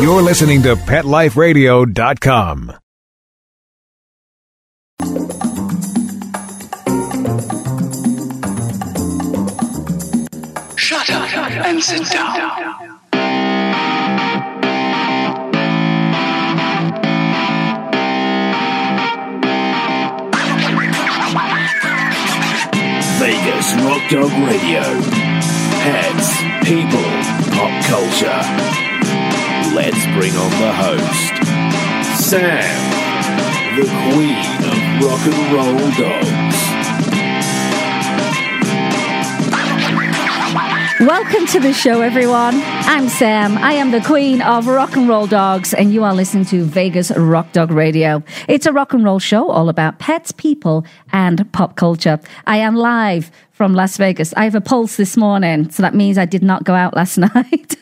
You're listening to PetLifeRadio.com. Shut up and sit down. Vegas Rock Dog Radio. Pets, people, pop culture. Let's bring on the host, Sam, the queen of rock and roll dogs. Welcome to the show, everyone. I'm Sam. I am the queen of rock and roll dogs, and you are listening to Vegas Rock Dog Radio. It's a rock and roll show all about pets, people, and pop culture. I am live from Las Vegas. I have a pulse this morning, so that means I did not go out last night.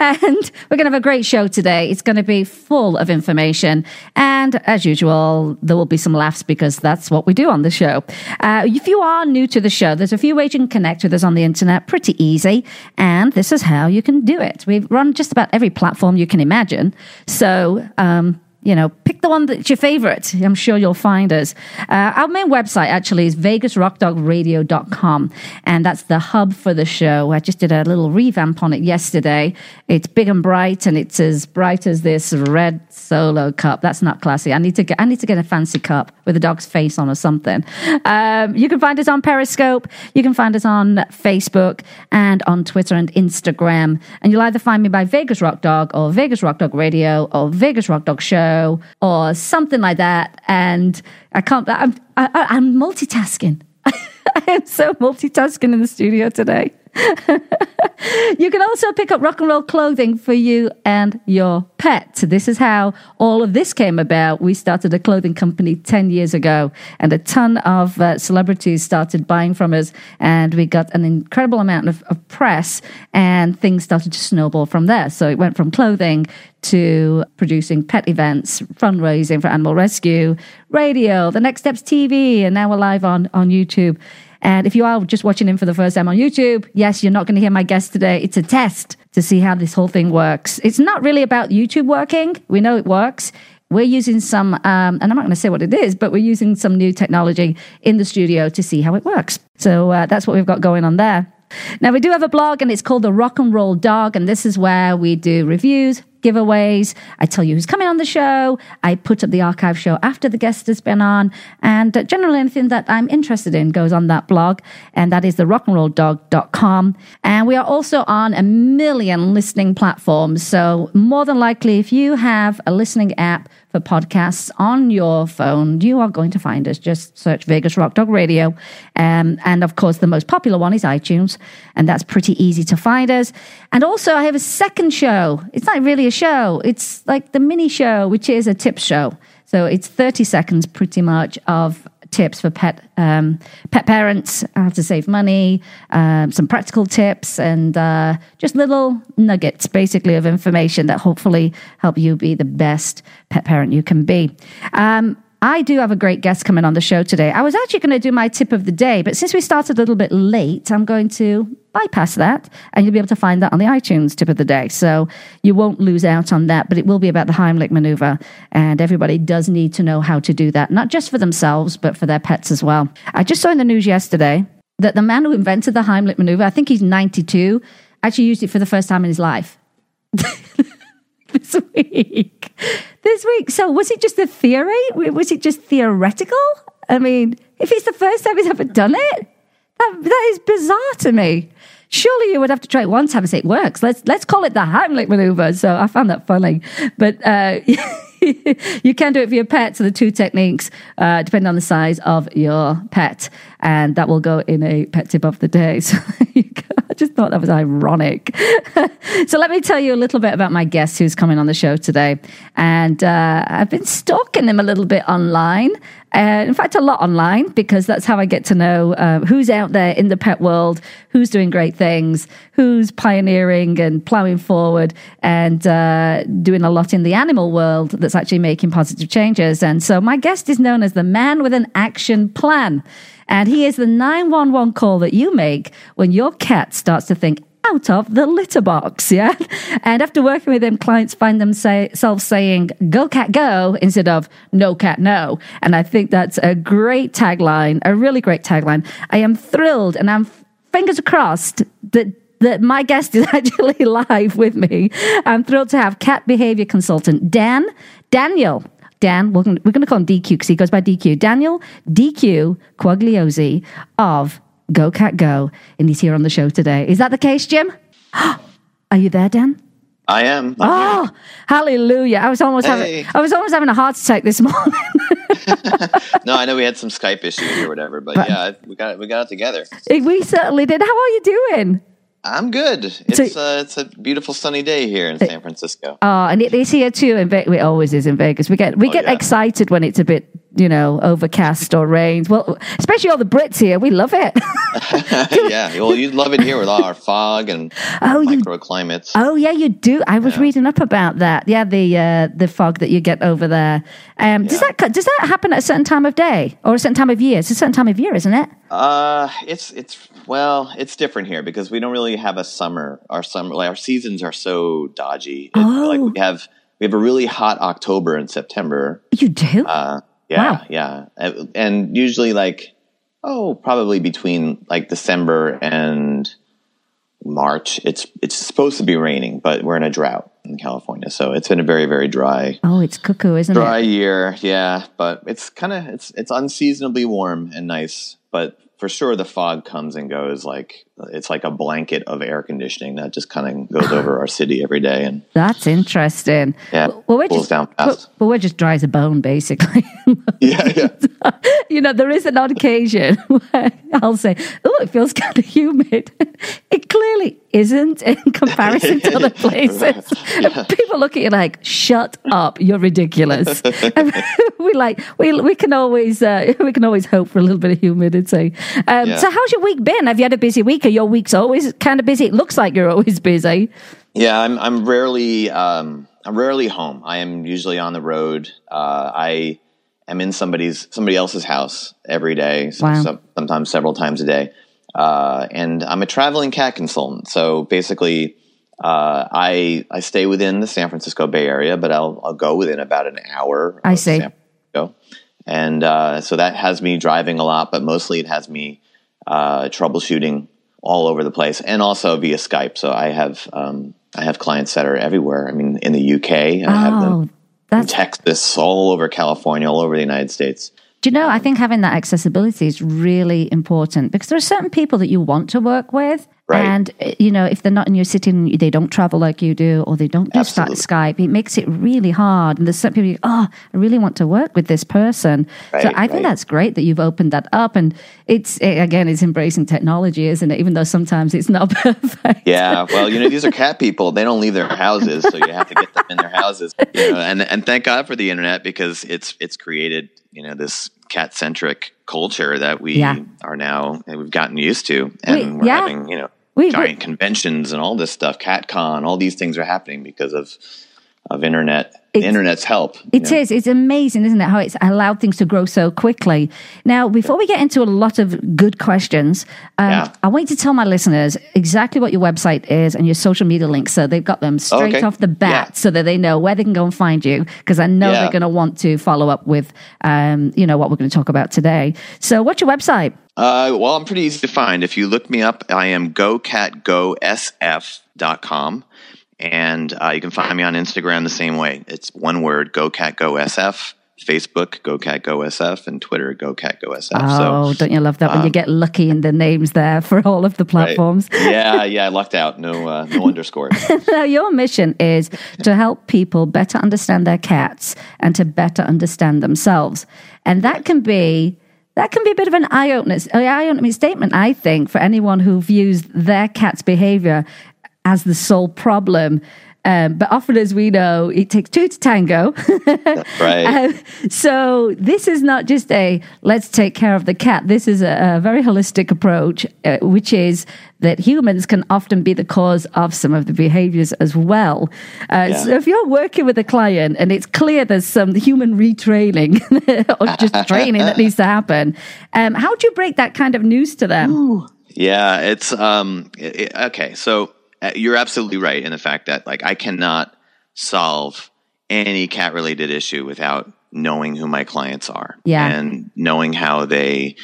and we're going to have a great show today. It's going to be full of information. And as usual, there will be some laughs because that's what we do on the show. Uh, if you are new to the show, there's a few ways you can connect with us on the internet, pretty easy. And this is how you can do it. We run just about every platform you can imagine. So, um, you know, pick the one that's your favorite. I'm sure you'll find us. Uh, our main website actually is vegasrockdogradio.com, and that's the hub for the show. I just did a little revamp on it yesterday. It's big and bright, and it's as bright as this red solo cup. That's not classy. I need to get, I need to get a fancy cup with a dog's face on or something. Um, you can find us on Periscope. You can find us on Facebook and on Twitter and Instagram. And you'll either find me by Vegas Rock Dog or Vegas Rock Dog Radio or Vegas Rock Dog Show or something like that. And I can't, I'm, I, I'm multitasking. I am so multitasking in the studio today. you can also pick up rock and roll clothing for you and your pet. This is how all of this came about. We started a clothing company 10 years ago, and a ton of uh, celebrities started buying from us, and we got an incredible amount of, of press, and things started to snowball from there. So it went from clothing to producing pet events, fundraising for animal rescue, radio, the next steps TV, and now we're live on, on YouTube. And if you are just watching in for the first time on YouTube, yes, you're not going to hear my guest today. It's a test to see how this whole thing works. It's not really about YouTube working. We know it works. We're using some, um, and I'm not going to say what it is, but we're using some new technology in the studio to see how it works. So uh, that's what we've got going on there. Now, we do have a blog and it's called The Rock and Roll Dog. And this is where we do reviews, giveaways. I tell you who's coming on the show. I put up the archive show after the guest has been on. And generally, anything that I'm interested in goes on that blog. And that is the rockandrolldog.com. And we are also on a million listening platforms. So, more than likely, if you have a listening app, for podcasts on your phone, you are going to find us. Just search Vegas Rock Dog Radio. Um, and of course, the most popular one is iTunes, and that's pretty easy to find us. And also, I have a second show. It's not really a show, it's like the mini show, which is a tip show. So it's 30 seconds pretty much of tips for pet um, pet parents how to save money, um, some practical tips, and uh, just little nuggets, basically, of information that hopefully help you be the best pet parent you can be. Um, I do have a great guest coming on the show today. I was actually going to do my tip of the day, but since we started a little bit late, I'm going to bypass that and you'll be able to find that on the iTunes tip of the day. So you won't lose out on that, but it will be about the Heimlich maneuver. And everybody does need to know how to do that, not just for themselves, but for their pets as well. I just saw in the news yesterday that the man who invented the Heimlich maneuver, I think he's 92, actually used it for the first time in his life. this week. This week. So was it just a theory? Was it just theoretical? I mean, if it's the first time he's ever done it, that, that is bizarre to me. Surely you would have to try it one time and say it works. Let's let's call it the Heimlich maneuver. So I found that funny, but uh, you can do it for your pet. So the two techniques uh, depend on the size of your pet, and that will go in a pet tip of the day. So I just thought that was ironic. so let me tell you a little bit about my guest who's coming on the show today, and uh, I've been stalking him a little bit online. Uh, in fact, a lot online because that's how I get to know uh, who's out there in the pet world, who's doing great things, who's pioneering and plowing forward, and uh, doing a lot in the animal world that's actually making positive changes. And so, my guest is known as the man with an action plan. And he is the 911 call that you make when your cat starts to think out of the litter box. Yeah. And after working with them, clients find themselves saying, go cat go instead of no cat no. And I think that's a great tagline, a really great tagline. I am thrilled and I'm fingers crossed that that my guest is actually live with me. I'm thrilled to have cat behavior consultant Dan Daniel. Dan, we're going to call him DQ because he goes by DQ. Daniel DQ Quagliozzi of Go Cat Go, and he's here on the show today. Is that the case, Jim? Are you there, Dan? I am. I'm oh, here. hallelujah! I was almost Hey. having I was almost having a heart attack this morning. No, I know we had some Skype issues or whatever, but, yeah, we got it, we got it together. we certainly did. How are you doing? I'm good. It's uh, it's a beautiful sunny day here in San Francisco. Oh, and it is here too. In Ve- it always is in Vegas. We get we Oh, get yeah. excited when it's a bit, you know, overcast or rains. Well, especially all the Brits here, we love it. yeah, well, you'd love it here with all our fog and Oh, you- microclimates. oh yeah, you do. I was Yeah. reading up about that. Yeah, the uh, the fog that you get over there. Um, Does Yeah. that does that happen at a certain time of day or a certain time of year? It's a certain time of year, isn't it? Uh, it's it's well, it's different here because we don't really have a summer. Our summer, like our seasons are so dodgy. It- Like Oh. we have we have a really hot October and September. You do. Uh, yeah, Wow. yeah, and, and usually like oh, probably between like December and March. It's it's supposed to be raining, but we're in a drought in California, so it's been a very very dry oh, it's cuckoo, isn't dry it? Dry year. Yeah, but it's kind of it's it's unseasonably warm and nice, but for sure the fog comes and goes like it's like a blanket of air conditioning that just kind of goes over our city every day and That's interesting. Yeah, Well, we're just down fast. but we're just dry as a bone, basically. yeah yeah you know, there is an odd occasion where I'll say, "Oh, it feels kind of humid." It clearly isn't in comparison to other places. People look at you like, "Shut up! You're ridiculous." We like we we can always uh, we can always hope for a little bit of humidity. Um, Yeah. So, how's your week been? Have you had a busy week? Are your weeks always kind of busy? It looks like you're always busy. Yeah, I'm I'm rarely um, I'm rarely home. I am usually on the road. Uh, I am in somebody's somebody else's house every day. so- Wow. so- sometimes several times a day. Uh, and I'm a traveling cat consultant. So basically, uh, I I stay within the San Francisco Bay Area, but I'll I'll go within about an hour. I of see. San. And uh, so that has me driving a lot, but mostly it has me uh, troubleshooting all over the place, and also via Skype. So I have um, I have clients that are everywhere. I mean, in the UK, I have them Oh, in Texas, all over California, all over the United States. Do you know, I think having that accessibility is really important because there are certain people that you want to work with. Right. And, uh, you know, if they're not in your city and they don't travel like you do or they don't do start Absolutely. Skype, it makes it really hard. And there's some people, oh, I really want to work with this person. so Right, I think that's great that you've opened that up. And it's, again, it's embracing technology, isn't it? Even though sometimes it's not perfect. Yeah, well, you know, these are cat people. They don't leave their houses, so you have to get them in their houses. You know, and and thank God for the internet because it's it's created you know this cat centric culture that we Yeah. are now and we've gotten used to, and We- we're yeah. having you know We- giant conventions and all this stuff. CatCon, all these things are happening because of of internet. The It's- internet's help. It is. know? It's amazing, isn't it? How it's allowed things to grow so quickly. Now, before we get into a lot of good questions, um, Yeah. I want you to tell my listeners exactly what your website is and your social media links, so they've got them straight Okay. off the bat, Yeah. so that they know where they can go and find you. Because I know Yeah. they're going to want to follow up with, um, you know, what we're going to talk about today. So, what's your website? Uh, well, I'm pretty easy to find. If you look me up, I am gocatgosf.com. And uh, you can find me on Instagram the same way. It's one word, Go Cat Go SF. Facebook, Go Cat Go SF, and Twitter, Go Cat Go SF. Oh, don't you love that when you get lucky in the names there for all of the um, Right. platforms? yeah, yeah, I lucked out. No, uh, no underscores. Now, your mission is to help people better understand their cats and to better understand themselves. And that can be that can be a bit of an eye opener, eye opening statement, I think, for anyone who views their cat's behavior as the sole problem. Um, but often, as we know, it takes two to tango. right. Um, so this is not just a let's take care of the cat. This is a, a very holistic approach, uh, which is that humans can often be the cause of some of the behaviors as well. Uh, Yeah. So if you're working with a client and it's clear there's some human retraining or just training that needs to happen, um, how do you break that kind of news to them? Yeah, it's um it, okay. So Uh, you're absolutely right in the fact that like I cannot solve any cat related issue without knowing who my clients are Yeah. and knowing how they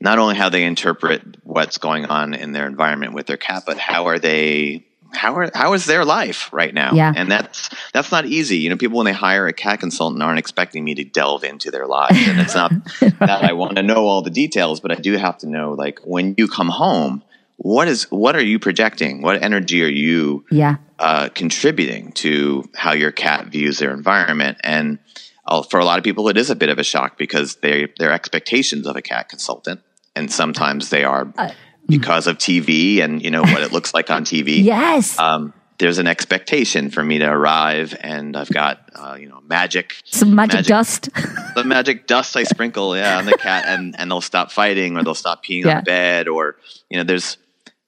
not only how they interpret what's going on in their environment with their cat, but how are they how are how is their life right now? Yeah. And that's that's not easy. You know, people when they hire a cat consultant aren't expecting me to delve into their lives. And it's not that I want to know all the details, but I do have to know like when you come home, what is what are you projecting? What energy are you Yeah. uh, contributing to how your cat views their environment. And uh, for a lot of people, it is a bit of a shock because they their expectations of a cat consultant, and sometimes they are Uh, because of TV and you know what it looks like on TV. Yes. Um, there's an expectation for me to arrive, and I've got uh, you know magic, Some magic, magic- dust. the magic dust I sprinkle, yeah, on the cat, and and they'll stop fighting or they'll stop peeing Yeah. on the bed, or you know, there's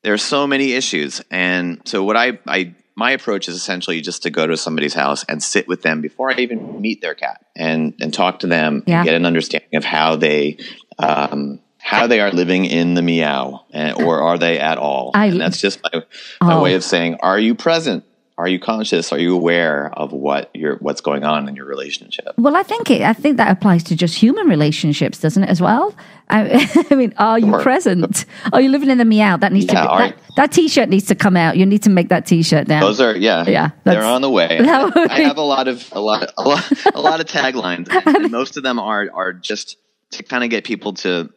there's so many issues, and so what I I my approach is essentially just to go to somebody's house and sit with them before I even meet their cat, and and talk to them Yeah. and get an understanding of how they. Um, how they are living in the meow, and, or are they at all? I- and that's just my, my Oh. way of saying, are you present? Are you conscious? Are you aware of what you're, what's going on in your relationship? Well, I think it, I think that applies to just human relationships, doesn't it, as well? I, I mean, are you Sure. present? Are you living in the meow? That needs Yeah, to be, that, that t-shirt needs to come out. You need to make that t-shirt now. Those are yeah, Yeah, They're on the way. I have a lot of a lot a lot a lot of taglines, and, and most of them are are just to kind of get people to.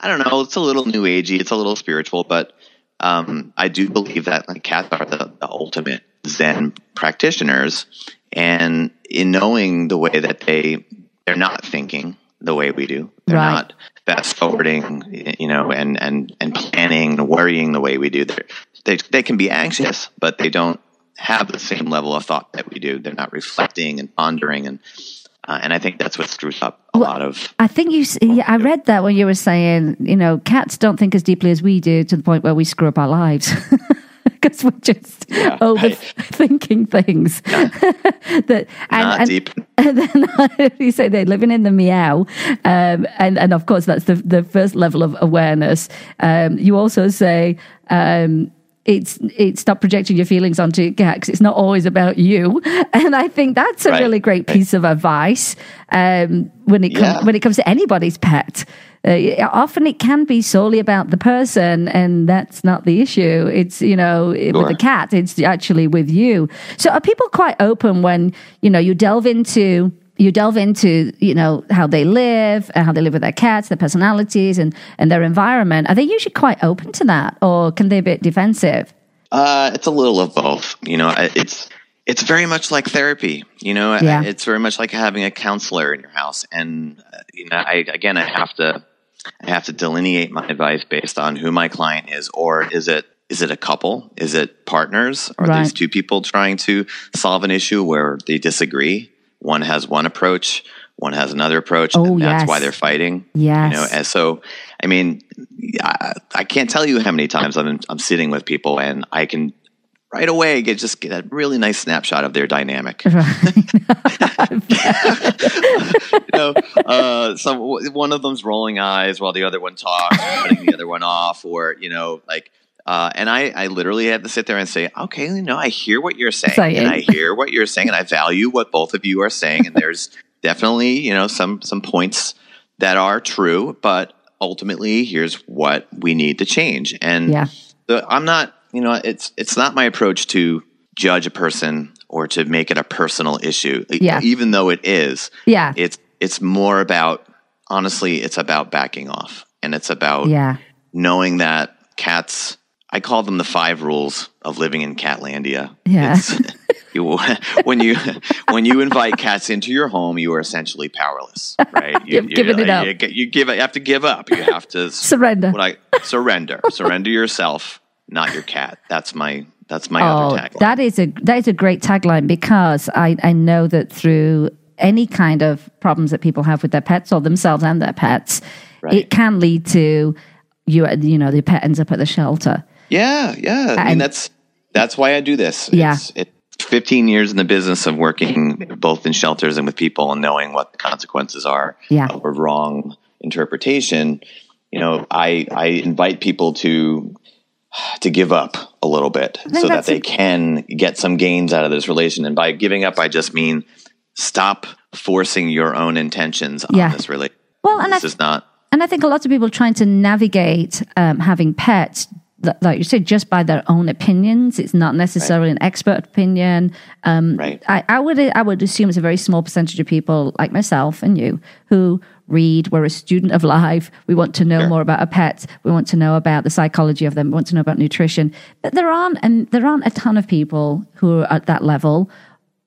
I don't know. It's a little new agey. It's a little spiritual, but um, I do believe that like cats are the, the ultimate Zen practitioners, and in knowing the way that they they're not thinking the way we do, they're Right. not fast forwarding, you know, and and and planning and worrying the way we do. They're, they they can be anxious, but they don't have the same level of thought that we do. They're not reflecting and pondering, and uh, and I think that's what screws up a lot of. I think you. Yeah, I read that when you were saying, you know, cats don't think as deeply as we do to the point where we screw up our lives because we're just Yeah, overthinking things. that and, and, deep. and then you say they're living in the meow, um, and and of course that's the the first level of awareness. Um, you also say. Um, it's it's stop projecting your feelings onto your cat because it's not always about you, and I think that's a Right, really great right. piece of advice um, when it comes Yeah. when it comes to anybody's pet. Uh, often it can be solely about the person, and that's not the issue. It's you know with the cat, it's actually with you. So are people quite open when you know you delve into you delve into you know how they live and how they live with their cats, their personalities, and and their environment? Are they usually quite open to that, or can they be a bit defensive? Uh, it's a little of both. You know, it's it's very much like therapy. You know, Yeah. it's very much like having a counselor in your house. And uh, you know, I again, I have to I have to delineate my advice based on who my client is, or is it is it a couple? Is it partners? Are Right. these two people trying to solve an issue where they disagree? One has one approach, one has another approach, Oh, and that's why they're fighting. Yes. You know, and so I mean, I, I can't tell you how many times I'm I'm sitting with people and I can right away get just get a really nice snapshot of their dynamic. you know, uh, some one of them's rolling eyes while the other one talks, or cutting the other one off, or you know, like. Uh, and I, I literally had to sit there and say, okay, you know, I hear what you're saying, Saying. and I hear what you're saying, and I value what both of you are saying, and there's definitely, you know, some some points that are true, but ultimately, here's what we need to change. And Yeah. the, I'm not, you know, it's it's not my approach to judge a person or to make it a personal issue. Yeah. Even though it is, Yeah, it's it's more about honestly, it's about backing off, and it's about yeah, knowing that cats. I call them the five rules of living in Catlandia. Yeah. You, when you when you invite cats into your home, you are essentially powerless, right? You, given it up. You, you give you have to give up. You have to surrender. I surrender. surrender yourself, not your cat. That's my that's my Oh, other tagline. that is a that is a great tagline because I I know that through any kind of problems that people have with their pets or themselves and their pets, Right. it can lead to you you know the pet ends up at the shelter. Yeah, yeah. I mean And- that's that's why I do this. Yeah. It's, it's 15 years in the business of working both in shelters and with people and knowing what the consequences are Yeah. of a wrong interpretation. you know, I I invite people to to give up a little bit so that they can get some gains out of this relation. And by giving up, I just mean stop forcing your own intentions on Yeah. this relation. Well, and this I- is not And I think a lot of people trying to navigate um, having pets, like you said, just by their own opinions. It's not necessarily an expert opinion. Um, right. I, I would I would assume it's a very small percentage of people like myself and you who read. We're a student of life. We want to know Sure. more about our pets. We want to know about the psychology of them. We want to know about nutrition. But there aren't and there aren't a ton of people who are at that level,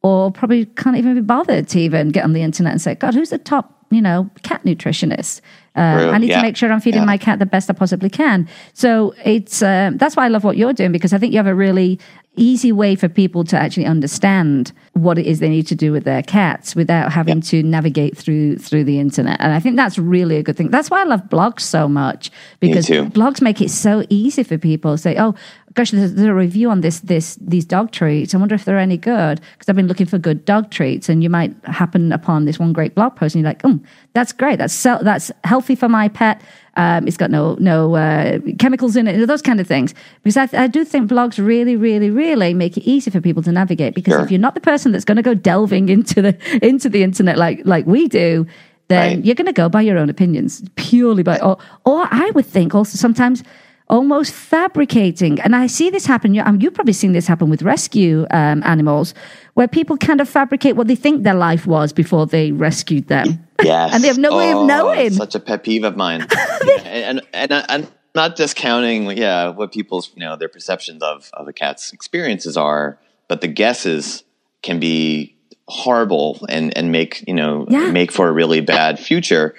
or probably can't even be bothered to even get on the internet and say, "God, who's the top?" You know, cat nutritionist. Uh. I need to make sure I'm feeding Yeah. my cat the best I possibly can. So it's um, that's why I love what you're doing because I think you have a really easy way for people to actually understand what it is they need to do with their cats without having to navigate through through the internet. And I think that's really a good thing. That's why I love blogs so much because blogs make it so easy for people to say, "Oh, gosh, there's, there's a review on this this these dog treats. I wonder if they're any good because I've been looking for good dog treats." And you might happen upon this one great blog post, and you're like, "Oh, that's great. That's that's healthy for my pet. Um, it's got no no uh, chemicals in it. Those kind of things." Because I, I do think blogs really, really, really make it easy for people to navigate. Because Sure. if you're not the person that's going to go delving into the into the internet like like we do. Then Right. you're going to go by your own opinions, purely by, or, or I would think also sometimes almost fabricating. And I see this happen. You, you've probably seen this happen with rescue um, animals, where people kind of fabricate what they think their life was before they rescued them. Yes. And they have no way of Oh, knowing. Such a pet peeve of mine. Yeah, and and and I'm not discounting, yeah, what people's you know their perceptions of of a cat's experiences are, but the guesses can be horrible and and make you know Yeah. make for a really bad future.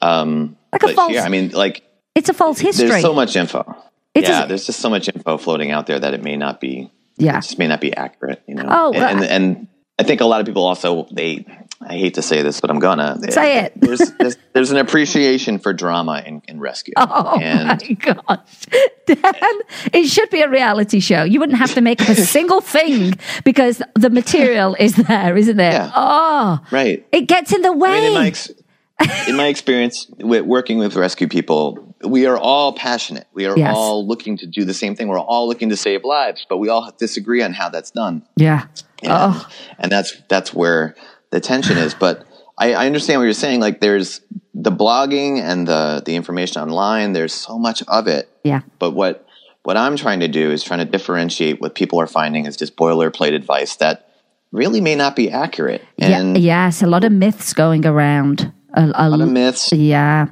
Um, Like a but false- here, I mean, like It's a false history. there's so much info. It's yeah, a- there's just so much info floating out there that it may not be Yeah. it just may not be accurate, you know. Oh, and, and and I think a lot of people also they I hate to say this, but I'm gonna Say it. There's there's, there's an appreciation for drama in, in rescue, Oh and my gosh. Dan, it should be a reality show. You wouldn't have to make up a single thing because the material is there, isn't it? Yeah. Oh, right. it gets in the way. I mean, in my ex- in my experience with working with rescue people, we are all passionate. We are Yes. all looking to do the same thing. We're all looking to save lives, but we all disagree on how that's done. yeah. and, Oh. and that's that's where the tension is. But I, I understand what you're saying. Like there's the blogging and the the information online. There's so much of it. Yeah. But what what I'm trying to do is trying to differentiate what people are finding is just boilerplate advice that really may not be accurate. And yeah, yes, a lot of myths going around. A, a, a lot of myths yeah,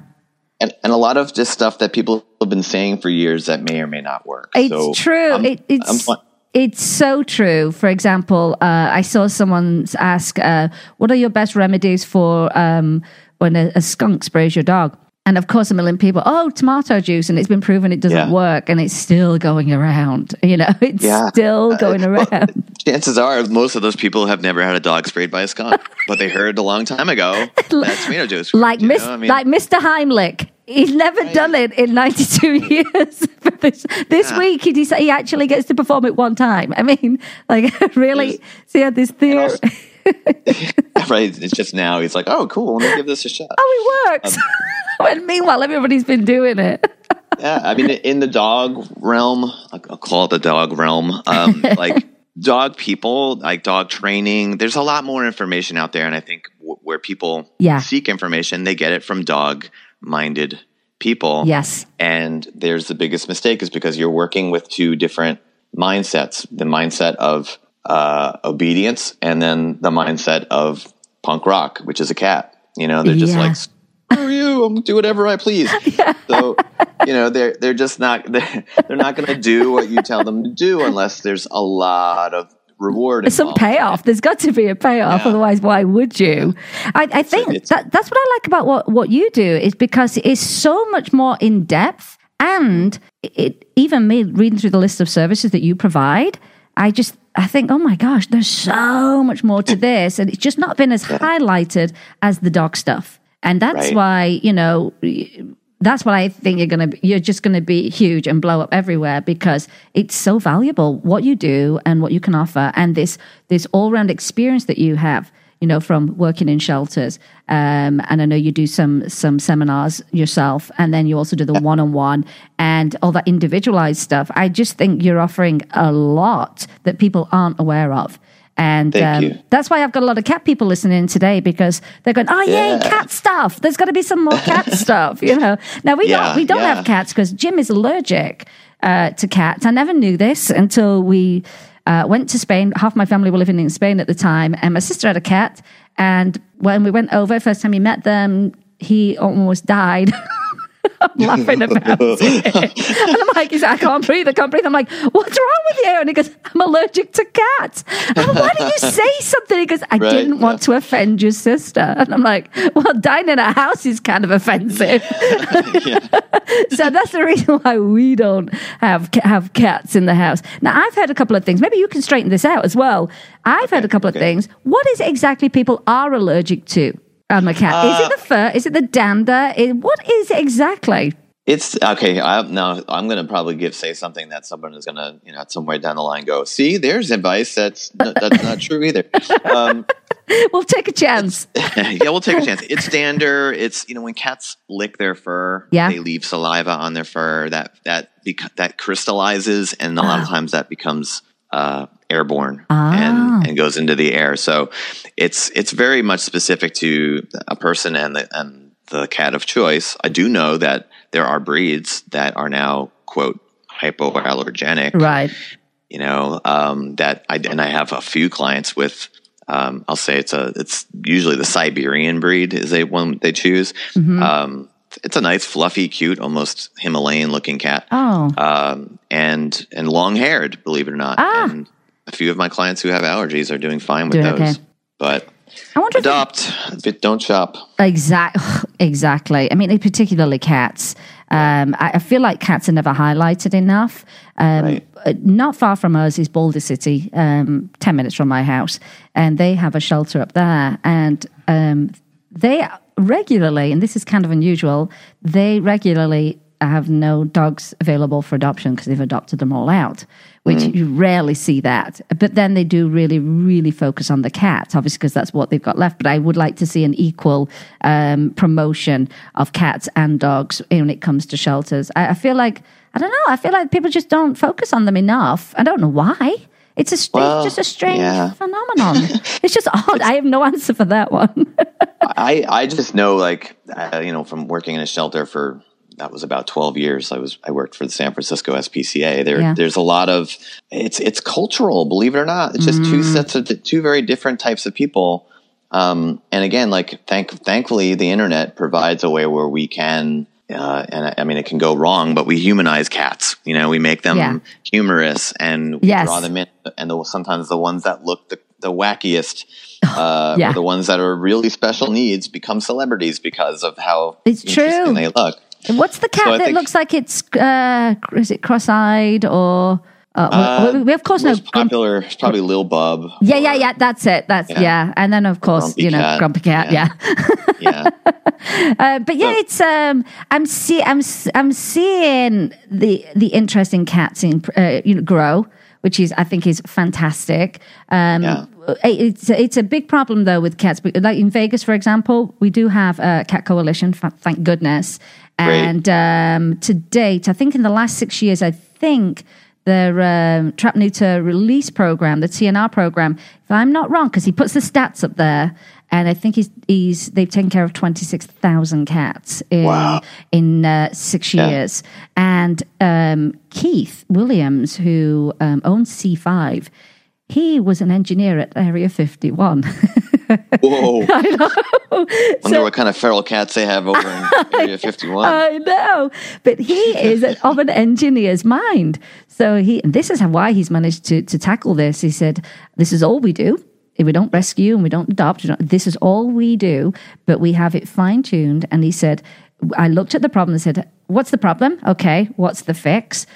and, and a lot of just stuff that people have been saying for years that may or may not work. it's So true. I'm- it, it's I'm it's so true. For example, uh, I saw someone ask, uh, "What are your best remedies for um, when a, a skunk sprays your dog?" And of course, a million people, "Oh, tomato juice," and it's been proven it doesn't Yeah. work, and it's still going around. You know, it's Yeah. still going around. chances are most of those people have never had a dog sprayed by a skunk, but they heard a long time ago that tomato juice. like know? I mean, like Mr. Heimlich. He's never done it in 92 years. this this Yeah. week, he he actually gets to perform it one time. I mean, like, really? So had this theory. also- right. It's just now he's like, oh, cool. Let me give this a shot. oh, it works. Um, when meanwhile, everybody's been doing it. Yeah, I mean, in the dog realm, I'll call it the dog realm. Um, like dog people, like dog training. There's a lot more information out there, and I think w- where people Yeah. seek information, they get it from dog-minded people. Yes. And there's the biggest mistake is because you're working with two different mindsets: the mindset of uh, obedience, and then the mindset of punk rock, which is a cat. You know, they're just Yeah. like screw you, I'm do whatever I please. So you know, they're they're just not they're, they're not going to do what you tell them to do unless there's a lot of reward. There's some payoff. There's got to be a payoff. Yeah. Otherwise, why would you? I, I think it's- that, that's what I like about what, what you do is because it is so much more in depth. And it, even me reading through the list of services that you provide, I just, I think, oh my gosh, there's so much more to this. And it's just not been as highlighted as the dog stuff. And that's Right. why, you know, that's what I think you're going to you're just going to be huge and blow up everywhere because it's so valuable what you do and what you can offer and this this all-round experience that you have you know, from working in shelters. Um, and I know you do some some seminars yourself, and then you also do the one on one and all that individualized stuff. I just think you're offering a lot that people aren't aware of. And um, that's why I've got a lot of cat people listening today because they're going, oh, yay, Yeah. cat stuff. There's got to be some more cat stuff, you know. Now, we Yeah, don't, we don't yeah. have cats because Jim is allergic uh, to cats. I never knew this until we uh, went to Spain. Half my family were living in Spain at the time, and my sister had a cat. And when we went over, first time he met them, he almost died. I'm laughing about it. And I'm like, he's like, I can't breathe, I can't breathe. I'm like, what's wrong with you? And he goes, I'm allergic to cats. I'm like, why did you say something? He goes, I Right, didn't want to offend your sister. And I'm like, well, dining in a house is kind of offensive. so that's the reason why we don't have have cats in the house. Now, I've heard a couple of things. Maybe you can straighten this out as well. I've heard a couple of things. What is it exactly people are allergic to on the cat? is Uh, it the fur? Is it the dander? Is, what is it exactly? It's okay. I, now I'm going to probably give say something that someone is going to, you know, somewhere down the line go. See, there's advice that's that's not true either. Um, We'll take a chance. yeah, we'll take a chance. It's dander. It's you know when cats lick their fur, Yeah. they leave saliva on their fur that that that crystallizes, and a lot of times that becomes uh, airborne Ah. and and goes into the air. So it's it's very much specific to a person and the and the cat of choice. I do know that there are breeds that are now quote hypoallergenic Right. you know um, that I and I have a few clients with um, I'll say it's a it's usually the Siberian breed is a one they choose. Mm-hmm. Um, it's a nice, fluffy, cute, almost Himalayan looking cat, Oh, um, and and long haired, believe it or not. Ah. And a few of my clients who have allergies are doing fine with Doing those. okay. But I wonder adopt, but don't shop. Exact, exactly. I mean, particularly cats. Um, I, I feel like cats are never highlighted enough. Um, Right. Not far from us is Boulder City, um, ten minutes from my house, and they have a shelter up there, and um, they regularly, and this is kind of unusual, they regularly have no dogs available for adoption because they've adopted them all out, which you rarely see that. But then they do really, really focus on the cats, obviously, because that's what they've got left. But I would like to see an equal um, promotion of cats and dogs when it comes to shelters. I, I feel like, I don't know, I feel like people just don't focus on them enough. I don't know why. It's a str- Well, just a strange yeah. phenomenon. it's just odd. I have no answer for that one. I I just know like uh, you know from working in a shelter for that was about 12 years. I was I worked for the San Francisco SPCA. There Yeah. there's a lot of it's it's cultural, believe it or not. It's just two sets of two very different types of people. Um, and again, like thank thankfully the internet provides a way where we can uh, and I, I mean it can go wrong, but we humanize cats. You know, we make them Yeah. humorous and we Yes. draw them in. And the, sometimes the ones that look the, the wackiest, uh, Yeah. the ones that are really special needs, become celebrities because of how It's interesting true. they look. What's the cat So that think- looks like it's uh, is it cross-eyed or uh, Uh, we, we of course know popular is probably Lil Bub. yeah or- yeah yeah that's it that's yeah, Yeah. and then of course you know cat. grumpy cat yeah, Yeah. Uh, but yeah So- it's um I'm see I'm I'm seeing the the interest in cats in uh, you know grow which is I think is fantastic um Yeah. it's it's a big problem though with cats like in Vegas for example we do have a cat coalition thank goodness Great. and um, to date, I think in the last six years, I think the um, trap neuter release program, the TNR program, if I'm not wrong, because he puts the stats up there, and I think he's he's they've taken care of twenty six thousand cats in Wow. in uh, six Yeah. years. And um, Keith Williams, who um, owns C five. He was an engineer at Area 51. Whoa. I know. Wonder what kind of feral cats they have over in Area 51. I know, but he is of an engineer's mind. So he, this is why he's managed to to tackle this. He said, "This is all we do. If we don't rescue and we don't adopt, we don't- this is all we do. But we have it fine tuned." And he said, "I looked at the problem and said, what's the problem? Okay, what's the fix?"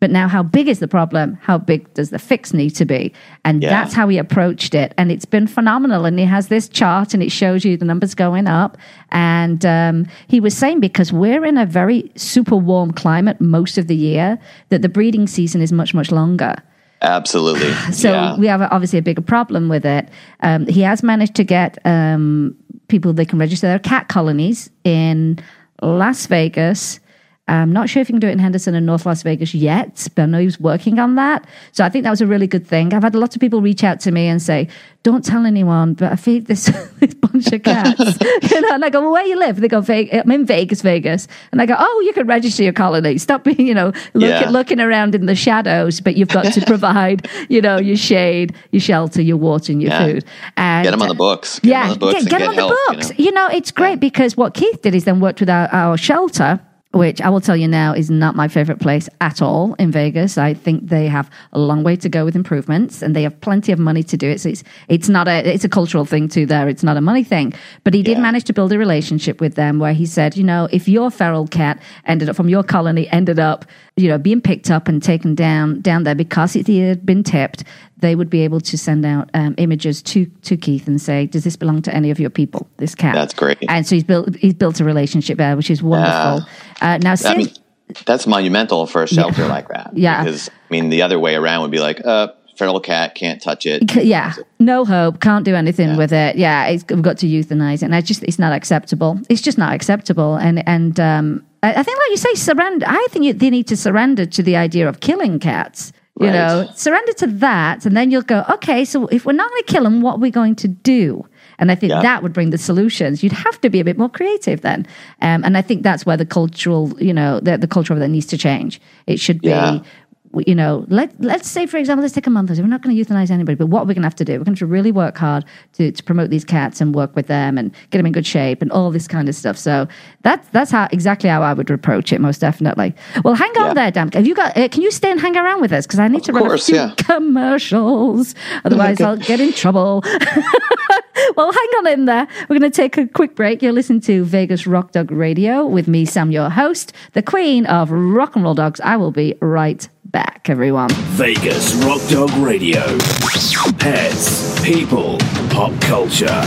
But now, how big is the problem? How big does the fix need to be? And Yeah. that's how he approached it. And it's been phenomenal. And he has this chart and it shows you the numbers going up. And um, he was saying because we're in a very super warm climate most of the year, that the breeding season is much, much longer. Absolutely. So yeah. we have obviously a bigger problem with it. Um, he has managed to get um, people they can register their cat colonies in Las Vegas. I'm not sure if you can do it in Henderson and North Las Vegas yet, but I know he was working on that. So I think that was a really good thing. I've had a lot of people reach out to me and say, "Don't tell anyone, but I feed this, this bunch of cats." you know, and I go, "Well, where you live?" They go. "I'm in Vegas, Vegas," and I go, "Oh, you can register your colony. Stop being, you know, look, Yeah. looking around in the shadows, but you've got to provide, you know, your shade, your shelter, your water, and your Yeah. food." And Get them on the books. Get yeah, on the books get, get get on help, the you books. know? You know, it's great because what Keith did is then worked with our, our shelter. Which I will tell you now is not my favorite place at all in Vegas. I think they have a long way to go with improvements, and they have plenty of money to do it. So it's it's not a it's a cultural thing too. There, it's not a money thing. But he did Yeah. manage to build a relationship with them where he said, you know, if your feral cat ended up from your colony ended up, you know, being picked up and taken down down there because it had been tipped, they would be able to send out um, images to to Keith and say, does this belong to any of your people? This cat. That's great. And so he's built he's built a relationship there, which is wonderful. Uh, now, I since mean, that's monumental for a shelter like that. Yeah. Because, I mean, the other way around would be like, uh, feral cat, can't touch it. Yeah, no hope, can't do anything with it. Yeah, it's, we've got to euthanize it, and I just it's not acceptable. It's just not acceptable, and and um, I, I think, like you say, surrender. I think you, they need to surrender to the idea of killing cats. You Right. know, surrender to that, and then you'll go, okay. So if we're not going to kill them, what are we going to do? And I think Yeah. that would bring the solutions. You'd have to be a bit more creative then, um, and I think that's where the cultural, you know, the, the culture of that needs to change. It should be Yeah. You know, let let's say for example, let's take a month. or so. We're not going to euthanize anybody, but what we're we going to have to do? We're going to really work hard to, to promote these cats and work with them and get them in good shape and all this kind of stuff. So that's that's how exactly how I would approach it, most definitely. Well, hang on Yeah. there, Dan. Have you got? Uh, can you stay and hang around with us because I need to run course, a few yeah. commercials. Otherwise, I'll get in trouble. well, hang on in there. We're going to take a quick break. You're listening to Vegas Rock Dog Radio with me, Sam, your host, the queen of rock and roll dogs. I will be right back, everyone. Vegas Rock Dog Radio. Pets, people, pop culture.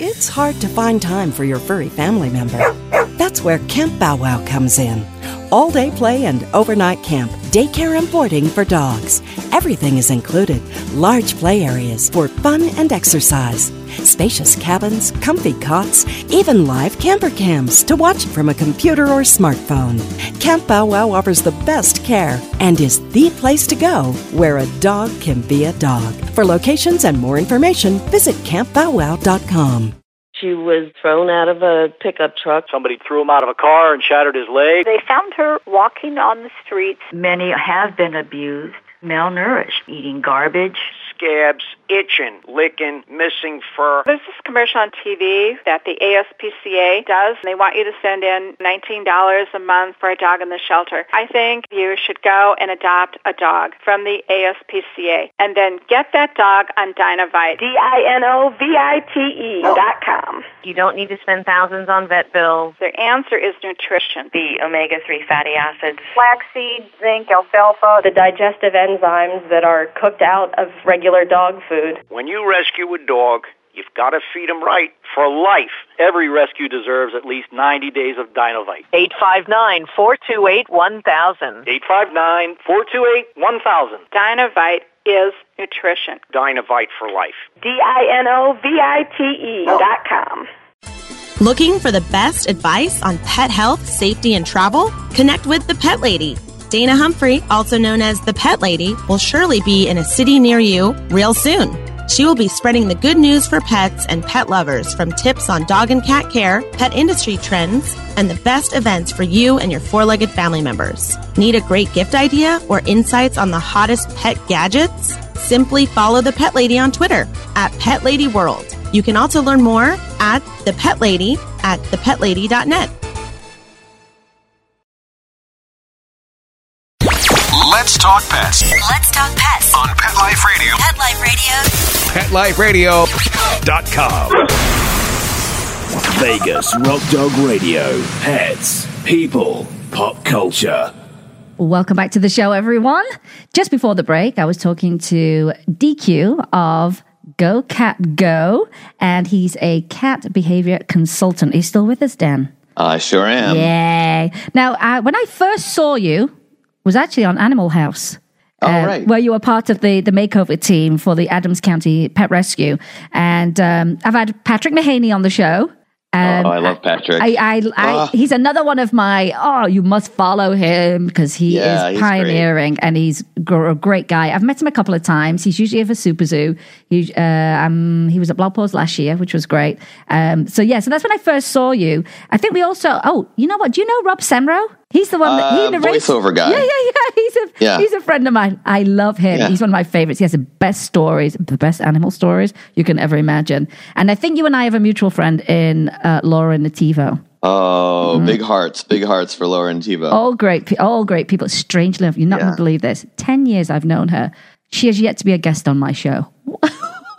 It's hard to find time for your furry family member. That's where Camp Bow Wow comes in. All day play and overnight camp, daycare and boarding for dogs. Everything is included. Large play areas for fun and exercise. Spacious cabins, comfy cots, even live camper cams to watch from a computer or smartphone. Camp Bow Wow offers the best care and is the place to go where a dog can be a dog. For locations and more information, visit campbowwow.com. She was thrown out of a pickup truck. Somebody threw him out of a car and shattered his leg. They found her walking on the streets. Many have been abused, malnourished, eating garbage. Scabs, itching, licking, missing fur. There's this commercial on TV that the ASPCA does. And they want you to send in $19 a month for a dog in the shelter. I think you should go and adopt a dog from the ASPCA and then get that dog on Dinovite. D-I-N-O-V-I-T-E oh. dot com. You don't need to spend thousands on vet bills. Their answer is nutrition. The omega-3 fatty acids. Flaxseed, zinc, alfalfa. The digestive enzymes that are cooked out of regular dog food. When you rescue a dog, you've got to feed him right for life. Every rescue deserves at least 90 days of Dinovite. 859-428-1000. 859-428-1000. Dinovite is nutrition. Dinovite for life. D-I-N-O-V-I-T-E oh. dot com. Looking for the best advice on pet health, safety, and travel? Connect with the Pet Lady. Dana Humphrey, also known as the Pet Lady, will surely be in a city near you real soon. She will be spreading the good news for pets and pet lovers from tips on dog and cat care, pet industry trends, and the best events for you and your four legged family members. Need a great gift idea or insights on the hottest pet gadgets? Simply follow the Pet Lady on Twitter at Pet Lady World. You can also learn more at the Pet Lady at thepetlady.net. Let's talk pets Let's talk pets. on Pet Life Radio. Pet Life Radio. PetLifeRadio.com. Vegas Rock Dog Radio. Pets, people, pop culture. Welcome back to the show, everyone. Just before the break, I was talking to DQ of Go Cat Go, and he's a cat behavior consultant. Are you still with us, Dan? I sure am. Yay. Now, uh, when I first saw you, was actually on Animal House. Oh, uh, right. Where you were part of the, the makeover team for the Adams County Pet Rescue. And um, I've had Patrick Mahaney on the show. Um, oh, I love Patrick. I, I, I, Ah. he's another one of my. Oh, you must follow him because he Yeah, is he's pioneering and he's gr- a great guy. I've met him a couple of times. He's usually at over Super Zoo. He, uh, um, he was at BlogPaws last year, which was great. Um, so yeah, so that's when I first saw you. I think we also. Oh, you know what? Do you know Rob Semro? He's the one that he Uh, narrates. voiceover guy. Yeah, yeah, yeah. He's a Yeah. he's a friend of mine. I love him. Yeah. He's one of my favorites. He has the best stories, the best animal stories you can ever imagine. And I think you and I have a mutual friend in uh, Laura Nativo. Oh, big hearts, big hearts for Laura Nativo. Mm-hmm. All great, all great people. Strangely enough, you're not going to believe this. Ten years I've known her. She has yet to be a guest on my show.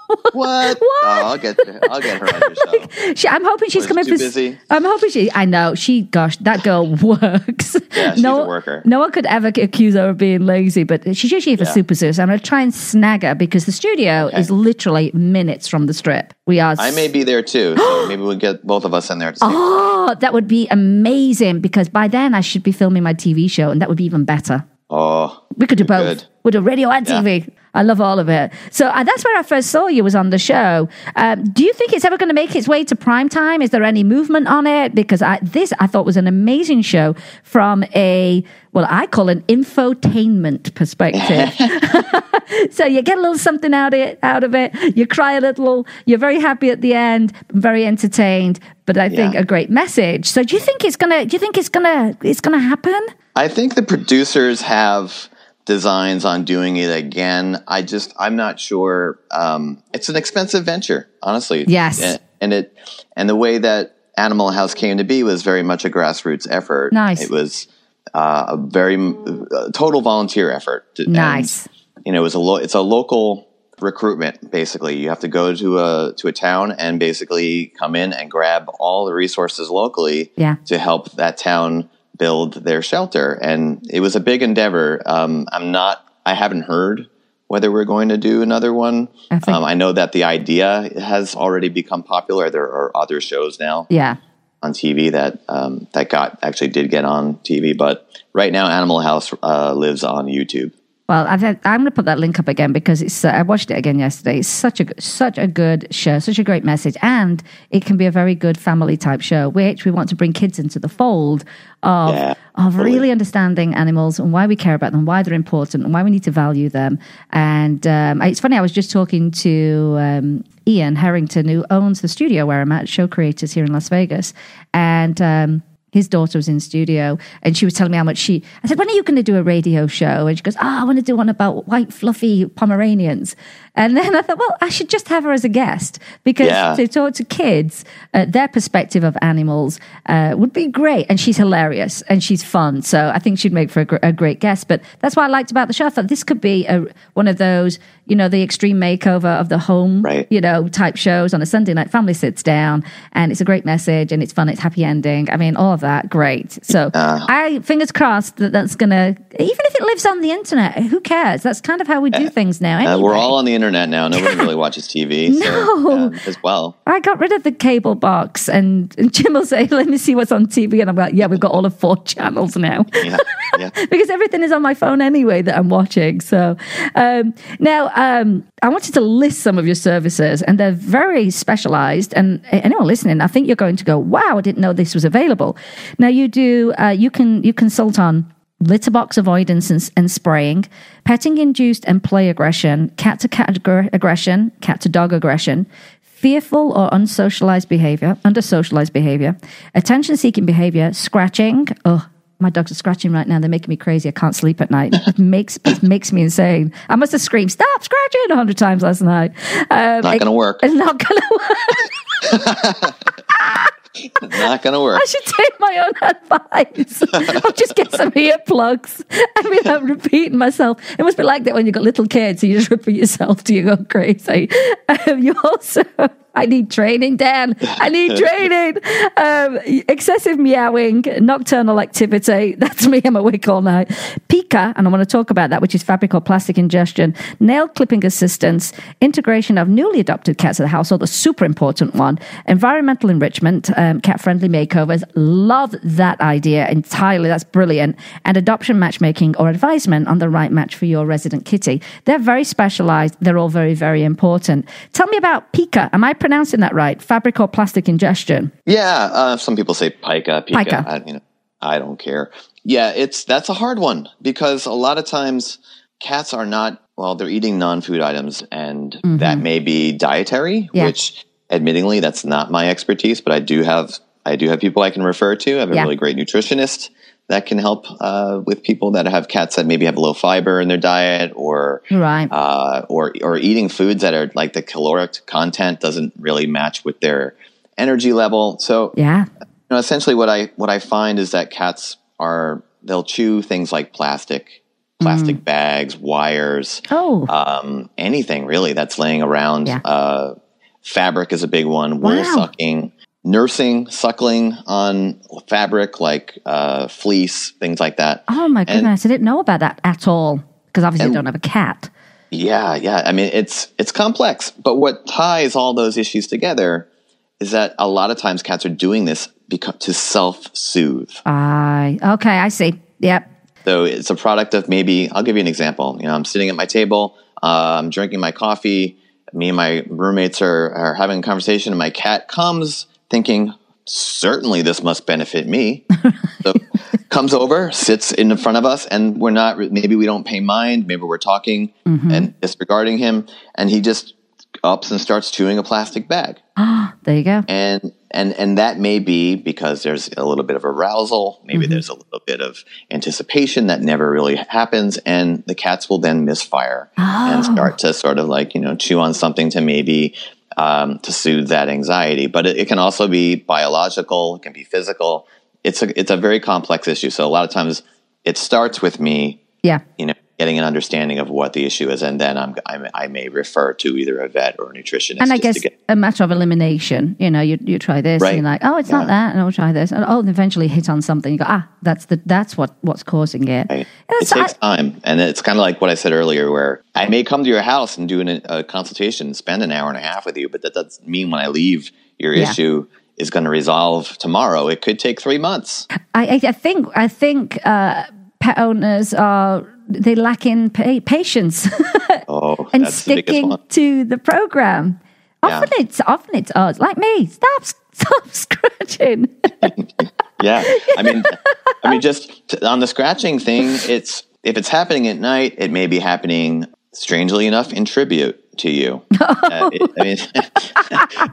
what? Oh, I'll get her. I'll get her on your show. She, I'm hoping she's Was coming too for. busy? I'm hoping she. I know she. Gosh, that girl works. Yeah, she's no, a worker. No one could ever accuse her of being lazy, but she's usually for Yeah. SuperZoo. So I'm going to try and snag her because the studio is literally minutes from the strip. We are. I may be there too, so maybe we'll get both of us in there to. Oh, that would be amazing because by then I should be filming my TV show, and that would be even better. Oh, We could do both. good. We'll do radio and Yeah. TV. I love all of it. So uh, that's where I first saw you was on the show. Um, do you think it's ever going to make its way to prime time? Is there any movement on it? Because I, this I thought was an amazing show from a well, I call an infotainment perspective. so you get a little something out of it, out of it. You cry a little. You're very happy at the end, very entertained. But I think Yeah. a great message. So do you think it's gonna? Do you think it's gonna? It's gonna happen? I think the producers have designs on doing it again. I just I'm not sure. Um, it's an expensive venture, honestly. Yes. and, and it and the way that Animal House came to be was very much a grassroots effort. Nice. It was uh, a very uh, total volunteer effort. to- and, Nice. you know, it was a lo- it's a local recruitment. Basically, you have to go to a to a town and basically come in and grab all the resources locally Yeah. to help that town build their shelter. And it was a big endeavor. Um, I'm not. I haven't heard whether we're going to do another one. I um, I know that the idea has already become popular. There are other shows now Yeah. on TV that um, that got actually did get on TV, but right now Animal House uh, lives on YouTube. Well, had, I'm going to put that link up again because it's. Uh, I watched it again yesterday. It's such a such a good show, such a great message, and it can be a very good family type show, which we want to bring kids into the fold of Yeah, of totally. really understanding animals and why we care about them, why they're important, and why we need to value them. And um, it's funny. I was just talking to um, Ian Harrington, who owns the studio where I'm at, Show Creators here in Las Vegas, and. Um, his daughter was in studio and she was telling me how much she I said, When are you gonna do a radio show? And she goes, Oh, I want to do one about white fluffy Pomeranians. And then I thought, well, I should just have her as a guest because Yeah. to talk to kids, uh, their perspective of animals uh, would be great. And she's hilarious and she's fun. So I think she'd make for a, gr- a great guest. But that's what I liked about the show. I thought this could be a, one of those, you know, the extreme makeover of the home, Right. you know, type shows on a Sunday night. Family sits down and it's a great message and it's fun. It's happy ending. I mean, all of that, great. So Uh. I fingers crossed that that's going to, even if it lives on the internet, who cares? That's kind of how we do things now. Uh, Anyway. we're all on the internet now. Nobody really watches TV so, No. um, as well. I got rid of the cable box, and, and Jim will say, "Let me see what's on TV," and I'm like, "Yeah, we've got all of four channels now." Yeah, yeah. because everything is on my phone anyway that I'm watching. So um, now um, I wanted to list some of your services, and they're very specialized. And anyone listening, I think you're going to go, "Wow, I didn't know this was available." Now you do uh, you can you consult on litter box avoidance and, and spraying, petting induced and play aggression, cat to cat aggression, cat to dog aggression, fearful or unsocialized behavior, under socialized behavior, attention seeking behavior, scratching. Oh, my dogs are scratching right now. They're making me crazy. I can't sleep at night. It makes it makes me insane. I must have screamed "Stop scratching!" a hundred times last night. Um, Not gonna work. It's not gonna work. Not going to work. I should take my own advice. I'll just get some earplugs. I mean, I'm repeating myself. It must be like that when you've got little kids. You just repeat yourself till you go crazy. Um, you also, I need training, Dan. I need training. Um, excessive meowing, nocturnal activity. That's me. I'm awake all night. Pica, and I want to talk about that, which is fabric or plastic ingestion, nail clipping assistance, integration of newly adopted cats at the household, a super important one, environmental enrichment, um, cat friendly makeovers. Love that idea entirely. That's brilliant. And adoption matchmaking or advisement on the right match for your resident kitty. They're very specialized. They're all very, very important. Tell me about Pica. Am I pronouncing that right? Fabric or plastic ingestion? Yeah, uh, some people say pica, pica. Pica. I, you know, I don't care. Yeah, it's that's a hard one because a lot of times cats are not well, they're eating non-food items, and Mhm. that may be dietary, Yeah. which admittingly that's not my expertise, but I do have I do have people I can refer to. I have a Yeah. really great nutritionist that can help uh, with people that have cats that maybe have low fiber in their diet or Right. uh, or or eating foods that are like the caloric content doesn't really match with their energy level. So Yeah. you know, essentially what I what I find is that cats are they'll chew things like plastic, plastic bags, wires, Oh. um, anything really that's laying around. Yeah. Uh, fabric is a big one. Wool Wow. sucking, nursing, suckling on fabric like uh, fleece, things like that. Oh my And- goodness, I didn't know about that at all because obviously I don't have a cat. Yeah, yeah. I mean, it's it's complex, but what ties all those issues together is that a lot of times cats are doing this because to self-soothe. I okay, I see. Yep. So it's a product of maybe I'll give you an example. You know, I'm sitting at my table, uh, I'm drinking my coffee. Me and my roommates are, are having a conversation, and my cat comes thinking, certainly this must benefit me. so comes over, sits in front of us, and we're not. Maybe we don't pay mind. Maybe we're talking Mhm. and disregarding him, and he just ups and starts chewing a plastic bag there you go. and and and that may be because there's a little bit of arousal maybe Mhm. there's a little bit of anticipation that never really happens and the cats will then misfire and Oh. start to sort of like you know chew on something to maybe um, to soothe that anxiety. But it, it can also be biological it can be physical. It's a it's a very complex issue. So a lot of times it starts with me Yeah. you know getting an understanding of what the issue is and then I'm, I'm i may refer to either a vet or a nutritionist And I guess get a matter of elimination. You know, you you try this, Right. and you're like, oh, it's not that, and I'll try this, and oh, and eventually hit on something. You go, ah, that's the that's what what's causing it. Right. It takes I- time. And it's kind of like what I said earlier, where I may come to your house and do an, a consultation and spend an hour and a half with you, but that doesn't mean when I leave, your Yeah. issue is going to resolve tomorrow. It could take three months. I, I, I think I think uh, pet owners are they lack in pa- patience Oh, and the sticking one. to the program. Yeah. Often it's often it's us, like me. Stop stop scratching. Yeah. I mean, I mean, just t- on the scratching thing, it's if it's happening at night, it may be happening strangely enough in tribute to you. Uh, it- I mean,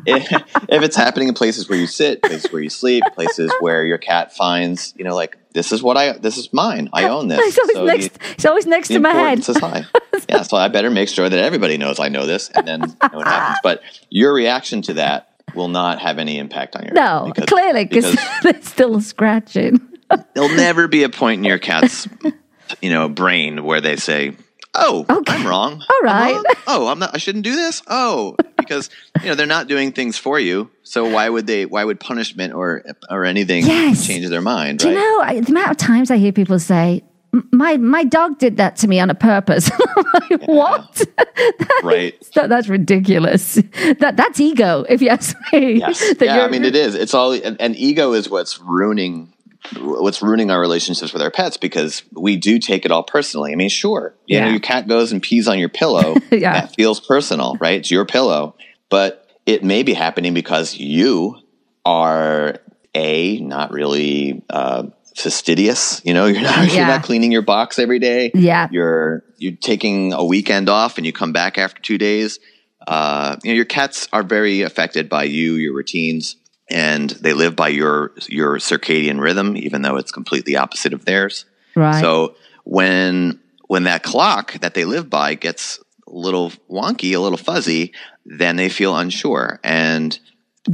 if, if it's happening in places where you sit, places where you sleep, places where your cat finds, you know, like this is what I, this is mine. I own this. it's always So next. the- it's always next to my head. is high. Yeah, so I better make sure that everybody knows I know this, and then know what happens. But your reaction to that will not have any impact on your No, clearly because they're still scratching. there'll never be a point in your cat's you know brain where they say oh i'm wrong All right. oh i'm not i shouldn't do this oh because you know they're not doing things for you so why would they why would punishment or or anything Yes. change their mind Do you know I, the amount of times I hear people say, "My my dog did that to me on a purpose"? I'm like, what? right That, that's ridiculous. That that's ego, if you ask me. yes yeah i mean it is it's all and, and ego is what's ruining what's ruining our relationships with our pets because we do take it all personally. I mean sure you know your cat goes and pees on your pillow. Yeah. that feels personal right? It's your pillow. But it may be happening because you are a not really uh, fastidious you know you're not, you're not cleaning your box every day. Yeah. you're you're taking a weekend off and you come back after two days. Uh, you know your cats are very affected by you your routines and they live by your your circadian rhythm even though it's completely opposite of theirs. Right. so when when that clock that they live by gets a little wonky a little fuzzy then they feel unsure. And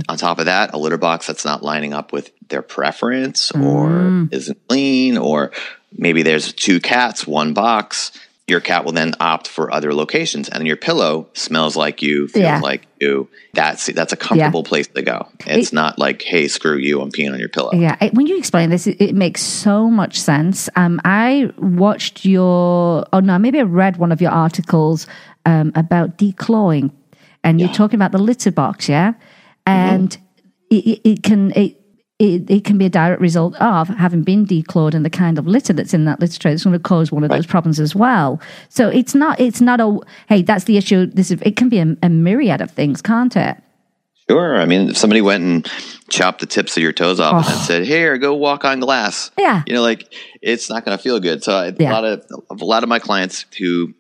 on top of that a litter box that's not lining up with their preference or mm. isn't clean or maybe there's two cats one box your cat will then opt for other locations, and your pillow smells like you, feels Yeah. like you. That's that's a comfortable place to go. It's It- not like, hey, screw you, I'm peeing on your pillow. Yeah, it, when you explain this, it, it makes so much sense. Um, I watched your, oh no, maybe I read one of your articles um, about declawing, and you're talking about the litter box, yeah, and it, it, it can it, it it can be a direct result of having been declawed and the kind of litter that's in that litter tray. It's going to cause one of those problems as well. So it's not it's not a hey that's the issue. This is, it can be a, a myriad of things, can't it? Sure. I mean, if somebody went and chopped the tips of your toes off and Oh. said, "Here, go walk on glass," Yeah. you know, like it's not going to feel good. So I- Yeah. a lot of a lot of my clients who,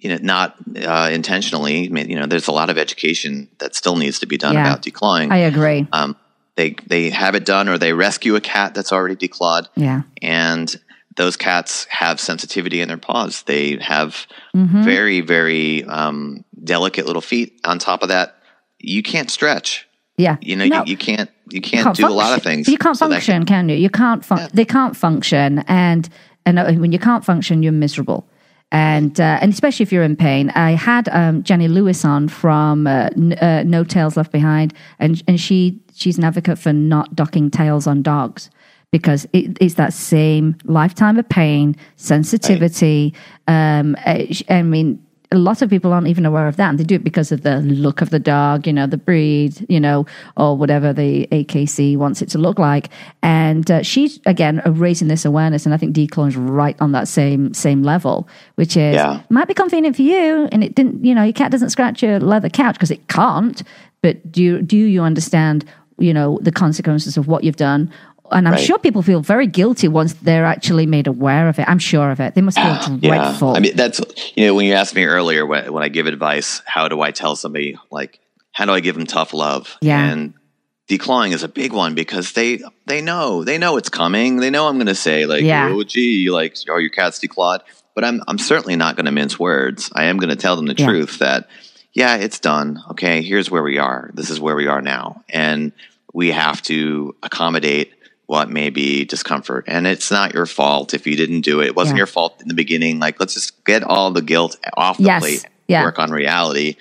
you know, not uh, intentionally, I mean, you know, there's a lot of education that still needs to be done Yeah. about declawing. I agree. Um, they they have it done, or they rescue a cat that's already declawed, Yeah. and those cats have sensitivity in their paws. They have Mhm. very very um, delicate little feet. On top of that, you can't stretch. Yeah. You know, No. you, you can't you can't, do a lot of things. You can't So function, can you? You can't. Fun- They can't function, and and uh, when you can't function, you're miserable. And uh, and especially if you're in pain. I had um, Jenny Lewis on from uh, N- uh, No Tails Left Behind, and and she she's an advocate for not docking tails on dogs because it, it's that same lifetime of pain, sensitivity. Um, uh, I mean, a lot of people aren't even aware of that. And they do it because of the look of the dog, you know, the breed, you know, or whatever the AKC wants it to look like. And uh, she's again uh, raising this awareness, and I think Declaw's right on that same same level, which is Yeah. might be convenient for you, and it didn't, you know, your cat doesn't scratch your leather couch because it can't. But do you, do you understand, you know, the consequences of what you've done? And I'm Right. sure people feel very guilty once they're actually made aware of it. I'm sure of it. They must feel dreadful. I mean, that's you know when you asked me earlier when when I give advice, how do I tell somebody like how do I give them tough love? Yeah. And declawing is a big one because they they know they know it's coming. They know I'm going to say like, Yeah. oh gee, like oh your cat's declawed. But I'm I'm certainly not going to mince words. I am going to tell them the Yeah. truth that yeah, it's done. Okay, here's where we are. This is where we are now, and we have to accommodate what may be discomfort. And it's not your fault if you didn't do it. It wasn't Yeah. your fault in the beginning. Like, let's just get all the guilt off the Yes. plate, Yeah. work on reality,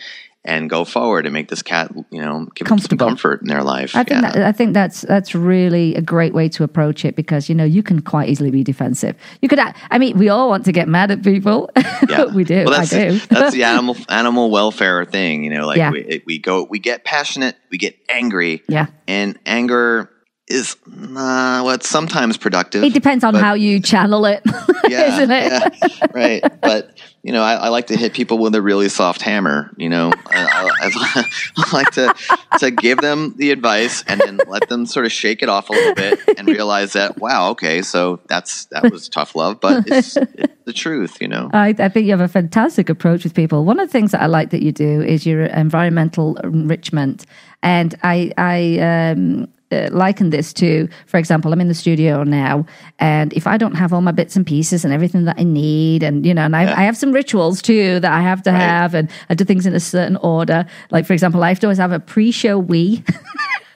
and go forward and make this cat, you know, give them some comfort in their life. I think Yeah. that, I think that's that's really a great way to approach it because you know you can quite easily be defensive. You could, I mean, we all want to get mad at people. Yeah. we do. Well, I that's, do. that's the animal animal welfare thing. You know, like Yeah. we, we go, we get passionate, we get angry, yeah. and anger is uh, well, it's sometimes productive. It depends on but- how you channel it, yeah, isn't it? yeah, right. But you know, I, I like to hit people with a really soft hammer. You know, I, I, I like to to give them the advice and then let them sort of shake it off a little bit and realize that wow, okay, so that's that was tough love, but it's, it's the truth. You know. I, I think you have a fantastic approach with people. One of the things that I like that you do is your environmental enrichment, and I I um, uh, liken this to, for example, I'm in the studio now, and if I don't have all my bits and pieces and everything that I need, and you know, and I, I have some rituals too that I have to have, and I do things in a certain order. Like for example, I have to always have a pre-show wee.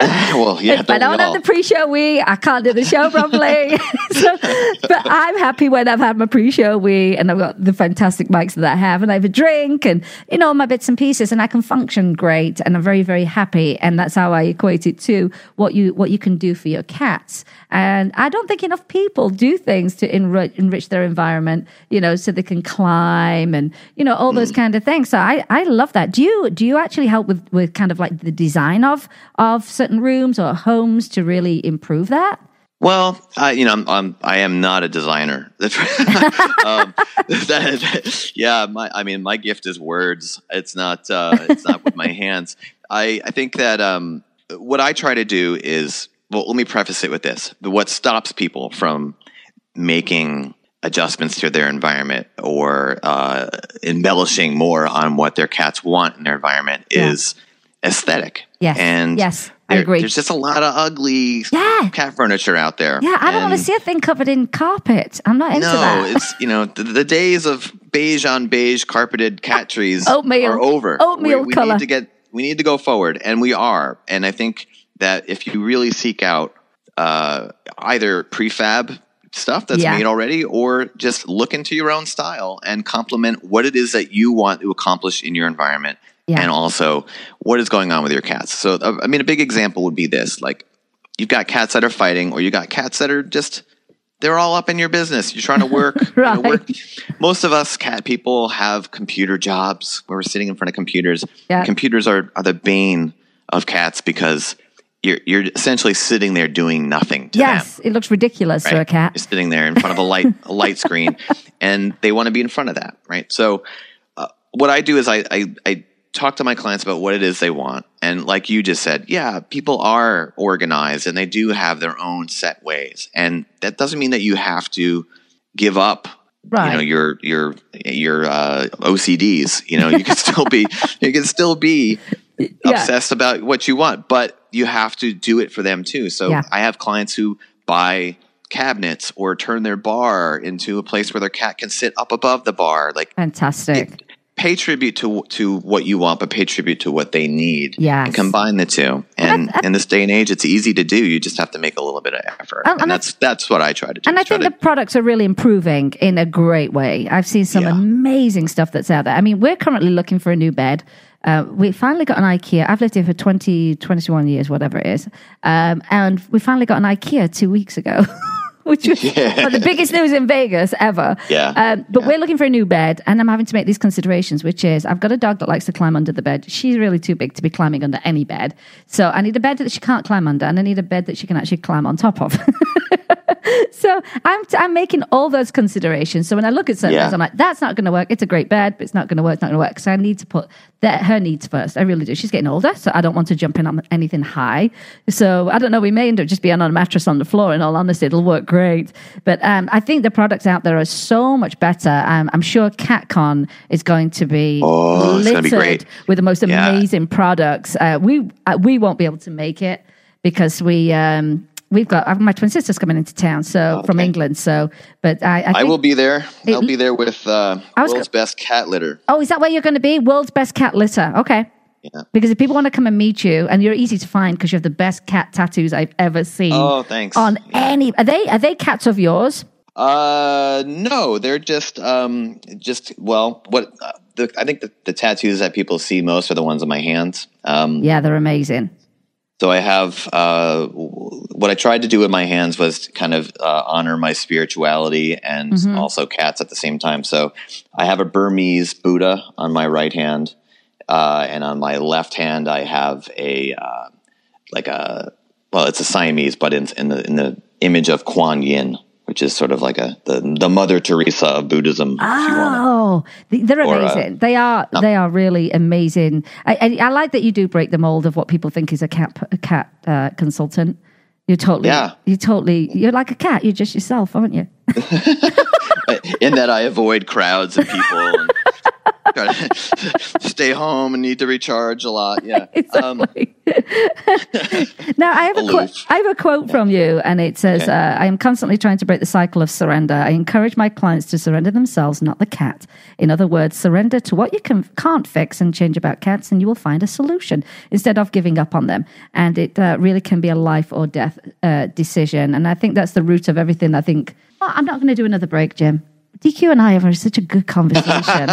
well, yeah, if I don't have the pre-show wee, I can't do the show properly. so, but I'm happy when I've had my pre-show wee and I've got the fantastic mics that I have, and I have a drink and you know my bits and pieces, and I can function great, and I'm very very happy, and that's how I equate it to what you what you can do for your cats. And I don't think enough people do things to enrich, enrich their environment, you know, so they can climb and you know all those kind of things. So I I love that. Do you do you actually help with with kind of like the design of of certain rooms or homes to really improve that? Well, I, you know, I'm, I'm I am not a designer. um, that, yeah, my I mean, my gift is words. It's not uh, it's not with my hands. I I think that um, what I try to do is well. Let me preface it with this: what stops people from making adjustments to their environment or uh, embellishing more on what their cats want in their environment Yeah. is aesthetic. Yes. and Yes, I agree. There's just a lot of ugly Yeah. cat furniture out there. Yeah, I don't want to see a thing covered in carpet. I'm not into no, that. it's you know the, the days of beige on beige carpeted cat trees Oatmeal. are over. Oatmeal we, we color. need to get we need to go forward, and we are. And I think that if you really seek out uh, either prefab stuff that's Yeah. made already, or just look into your own style and complement what it is that you want to accomplish in your environment, Yeah. and also what is going on with your cats. So, uh, I mean, a big example would be this: like you've got cats that are fighting, or you got cats that are just they're all up in your business. You're trying to work. you know, work. Most of us cat people have computer jobs where we're sitting in front of computers. Yeah. Computers are, are the bane of cats because you're you're essentially sitting there doing nothing to them. yes, it looks ridiculous for a cat. You're sitting there in front of a light a light screen, and they want to be in front of that, right? So, uh, what I do is I, I I talk to my clients about what it is they want, and like you just said, yeah, people are organized and they do have their own set ways, and that doesn't mean that you have to give up. Right. You know your your your uh, OCDs. You know you can still be you can still be obsessed about what you want, but you have to do it for them too. So Yeah. I have clients who buy cabinets or turn their bar into a place where their cat can sit up above the bar. Like Fantastic. Pay tribute to to what you want, but pay tribute to what they need. Yeah, and combine the two. And in this day and age, it's easy to do. You just have to make a little bit of effort, And- and, and that's that's what I try to do. And I think to- the products are really improving in a great way. I've seen some amazing stuff that's out there. I mean, we're currently looking for a new bed. Uh, we finally got an IKEA. I've lived here for 20, 21 years, whatever it is. Um, and we finally got an IKEA two weeks ago, which was Yeah. the biggest news in Vegas ever. Yeah. Um, but we're looking for a new bed, and I'm having to make these considerations, which is I've got a dog that likes to climb under the bed. She's really too big to be climbing under any bed. So I need a bed that she can't climb under, and I need a bed that she can actually climb on top of. so I'm, I'm making all those considerations. So when I look at certain Yeah. things, I'm like, that's not going to work. It's a great bed, but it's not going to work. It's not going to work. So I need to put that, her needs first. I really do. She's getting older, so I don't want to jump in on anything high. So I don't know. We may end up just being on a mattress on the floor. In all honesty, it'll work great. But um, I think the products out there are so much better. Um, I'm sure CatCon is going to be Oh, be littered great. with the most Yeah. amazing products. Uh, we uh, we won't be able to make it because we. Um, We've got uh, my twin sister's coming into town, so from England. So, but I, I, I will be there. It- I'll be there with uh, world's best cat litter. Oh, is that where you're going to be? World's best cat litter. Okay. Yeah. Because if people want to come and meet you, and you're easy to find because you have the best cat tattoos I've ever seen. Oh, thanks. On any, are they are they cats of yours? Uh, no, they're just um, just well, what uh, the, I think the, the tattoos that people see most are the ones on my hands. Um, Yeah, they're amazing. So I have uh, what I tried to do with my hands was kind of uh, honor my spirituality and Mhm. also cats at the same time. So I have a Burmese Buddha on my right hand, uh, and on my left hand I have a uh, like a well, it's a Siamese, but in, in the in the image of Kuan Yin, which is sort of like a the the Mother Teresa of Buddhism. Oh, they're Or, uh, amazing. they are. no. They are really amazing. I, I, I like that you do break the mold of what people think is a cat a cat uh, consultant. You're totally. Yeah. You're totally. You're like a cat. You're just yourself, aren't you? in that I avoid crowds and people and try to stay home and need to recharge a lot. Yeah. Um, Now I have a quote. I have a quote from you, and it says, Okay. uh, "I am constantly trying to break the cycle of surrender. I encourage my clients to surrender themselves, not the cat. In other words, surrender to what you can, can't fix and change about cats, and you will find a solution instead of giving up on them. And it uh, really can be a life or death uh, decision. And I think that's the root of everything. I think oh, I'm not going to do another break, Jim." DQ and I have such a good conversation.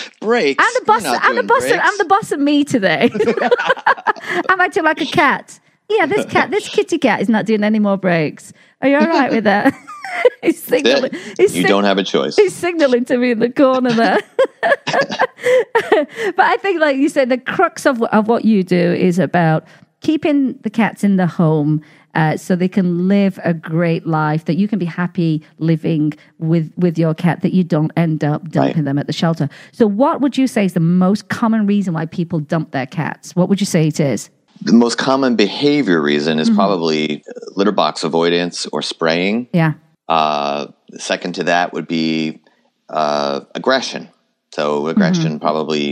breaks. I'm the boss. I'm the boss. Of. I'm the boss of me today. I'm acting like a cat. Yeah, this cat, this kitty cat, is not doing any more breaks. Are you all right with that? he's signaling. He's You sig- don't have a choice. He's signaling to me in the corner there. but I think, like you said, the crux of of what you do is about keeping the cats in the home. Uh, so they can live a great life that you can be happy living with with your cat that you don't end up dumping them at the shelter so what would you say is the most common reason why people dump their cats what would you say it is The most common behavior reason Mm-hmm. is probably litter box avoidance or spraying. yeah Uh, second to that would be uh, aggression. So aggression Mm-hmm. probably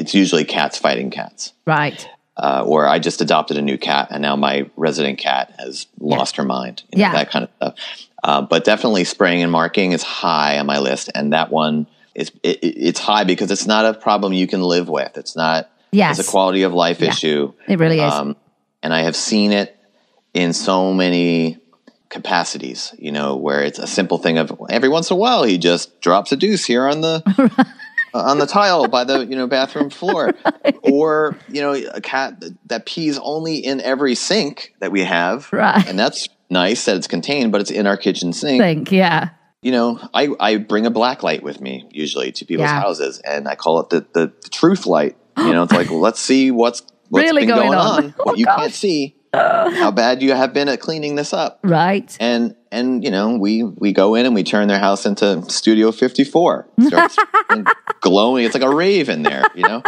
it's usually cats fighting cats. right Uh, or I just adopted a new cat and now my resident cat has lost her mind. You know, Yeah. That kind of stuff. Uh, but definitely spraying and marking is high on my list. And that one is, it, it- it's high because it's not a problem you can live with. It's not, Yes. it's a quality of life Yeah. issue. It really is. Um, and I have seen it in so many capacities, you know, where it's a simple thing of every once in a while he just drops a deuce here on the Uh, on the tile by the you know bathroom floor, or you know a cat that pees only in every sink that we have, Right. And that's nice that it's contained, but it's in our kitchen sink. Think, yeah. You know, I, I bring a black light with me usually to people's Yeah. houses, and I call it the, the, the truth light. You know, it's like well, let's see what's what's Really been going going, on. on, what oh, you can't see, how bad you have been at cleaning this up Right. and and you know we we go in and we turn their house into studio 54 starts glowing it's like a rave in there you know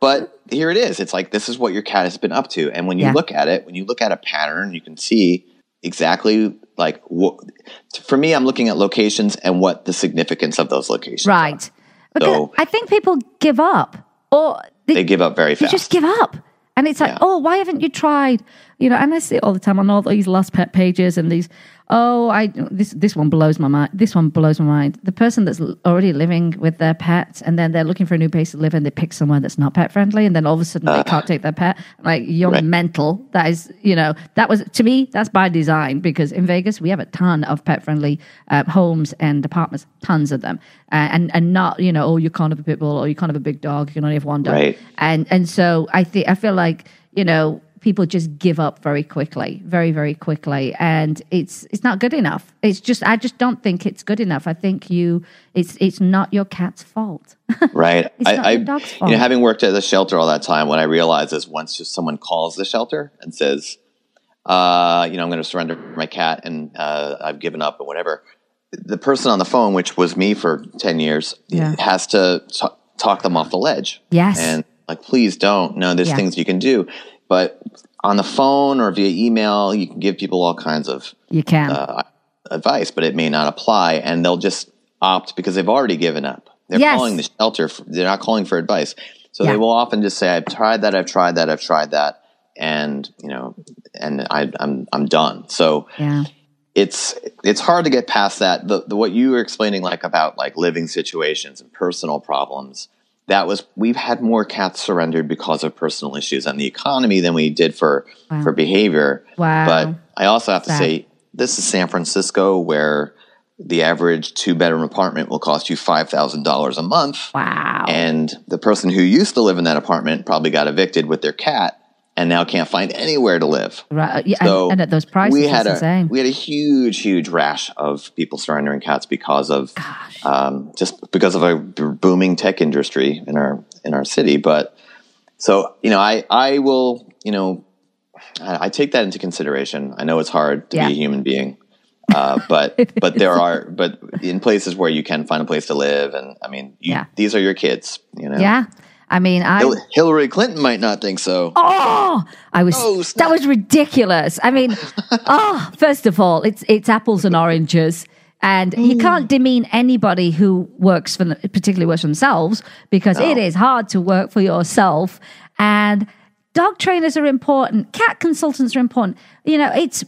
but here it is it's like this is what your cat has been up to and when you Yeah. look at it when you look at a pattern you can see exactly like what for me i'm looking at locations and what the significance of those locations Right. Because So- I think people give up or they, they give up very fast they just give up. And it's like, oh, why haven't you tried? You know, and I see it all the time on all these lost pet pages and these. Oh, I this this one blows my mind. This one blows my mind. The person that's already living with their pet, and then they're looking for a new place to live, and they pick somewhere that's not pet friendly, and then all of a sudden they can't take their pet. Like you're Right. mental. That is, you know, that was to me that's by design because in Vegas we have a ton of pet friendly uh, homes and apartments, tons of them, uh, and and not you know, oh, you can't have a pit bull or you can't have a big dog, you can only have one dog, Right. and and so I think I feel like you know people just give up very quickly, very very quickly, and it's it's not good enough. It's just I just don't think it's good enough. I think you it's it's not your cat's fault. right It's I, not I your dog's you know having worked at the shelter all that time what i realize is once just someone calls the shelter and says uh, you know i'm going to surrender my cat and uh, i've given up and whatever the person on the phone which was me for 10 years Yeah. has to t- talk them off the ledge Yes. and like please don't no there's Yeah. things you can do but on the phone or via email you can give people all kinds of You can. uh, advice, but it may not apply, and they'll just opt because they've already given up. They're Yes. calling the shelter. For, they're not calling for advice, so Yeah. they will often just say, "I've tried that. I've tried that. I've tried that." And you know, and I, I'm I'm done. So yeah. it's it's hard to get past that. The, the what you were explaining, like about like living situations and personal problems. That was we've had more cats surrendered because of personal issues and the economy than we did for Wow. for behavior. Wow. But I also have to say this is San Francisco where the average two bedroom apartment will cost you five thousand dollars a month. Wow. And the person who used to live in that apartment probably got evicted with their cat and now can't find anywhere to live. Right. Yeah, So and, and at those prices, we had a insane. we had a huge, huge rash of people surrendering cats because of um, just because of a booming tech industry in our in our city. But so you know, I I will you know I, I take that into consideration. I know it's hard to Yeah. be a human being. Uh, but but there are but in places where you can find a place to live and I mean you, Yeah. these are your kids you know yeah. I mean, I. Hillary Clinton might not think so Oh, I was. Oh, that was ridiculous. I mean, oh, first of all, it's it's apples and oranges, and Mm. you can't demean anybody who works for, particularly works for themselves, because it No. is hard to work for yourself. And dog trainers are important. Cat consultants are important. You know, it's.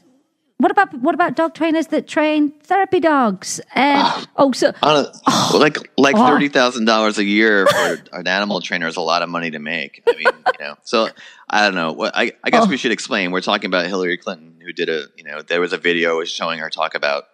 What about what about dog trainers that train therapy dogs? And oh, so a, like like Oh. thirty thousand dollars a year for an animal trainer is a lot of money to make. I mean, you know, so I don't know. What I, I guess Oh. we should explain. We're talking about Hillary Clinton, who did a you know there was a video showing her talk about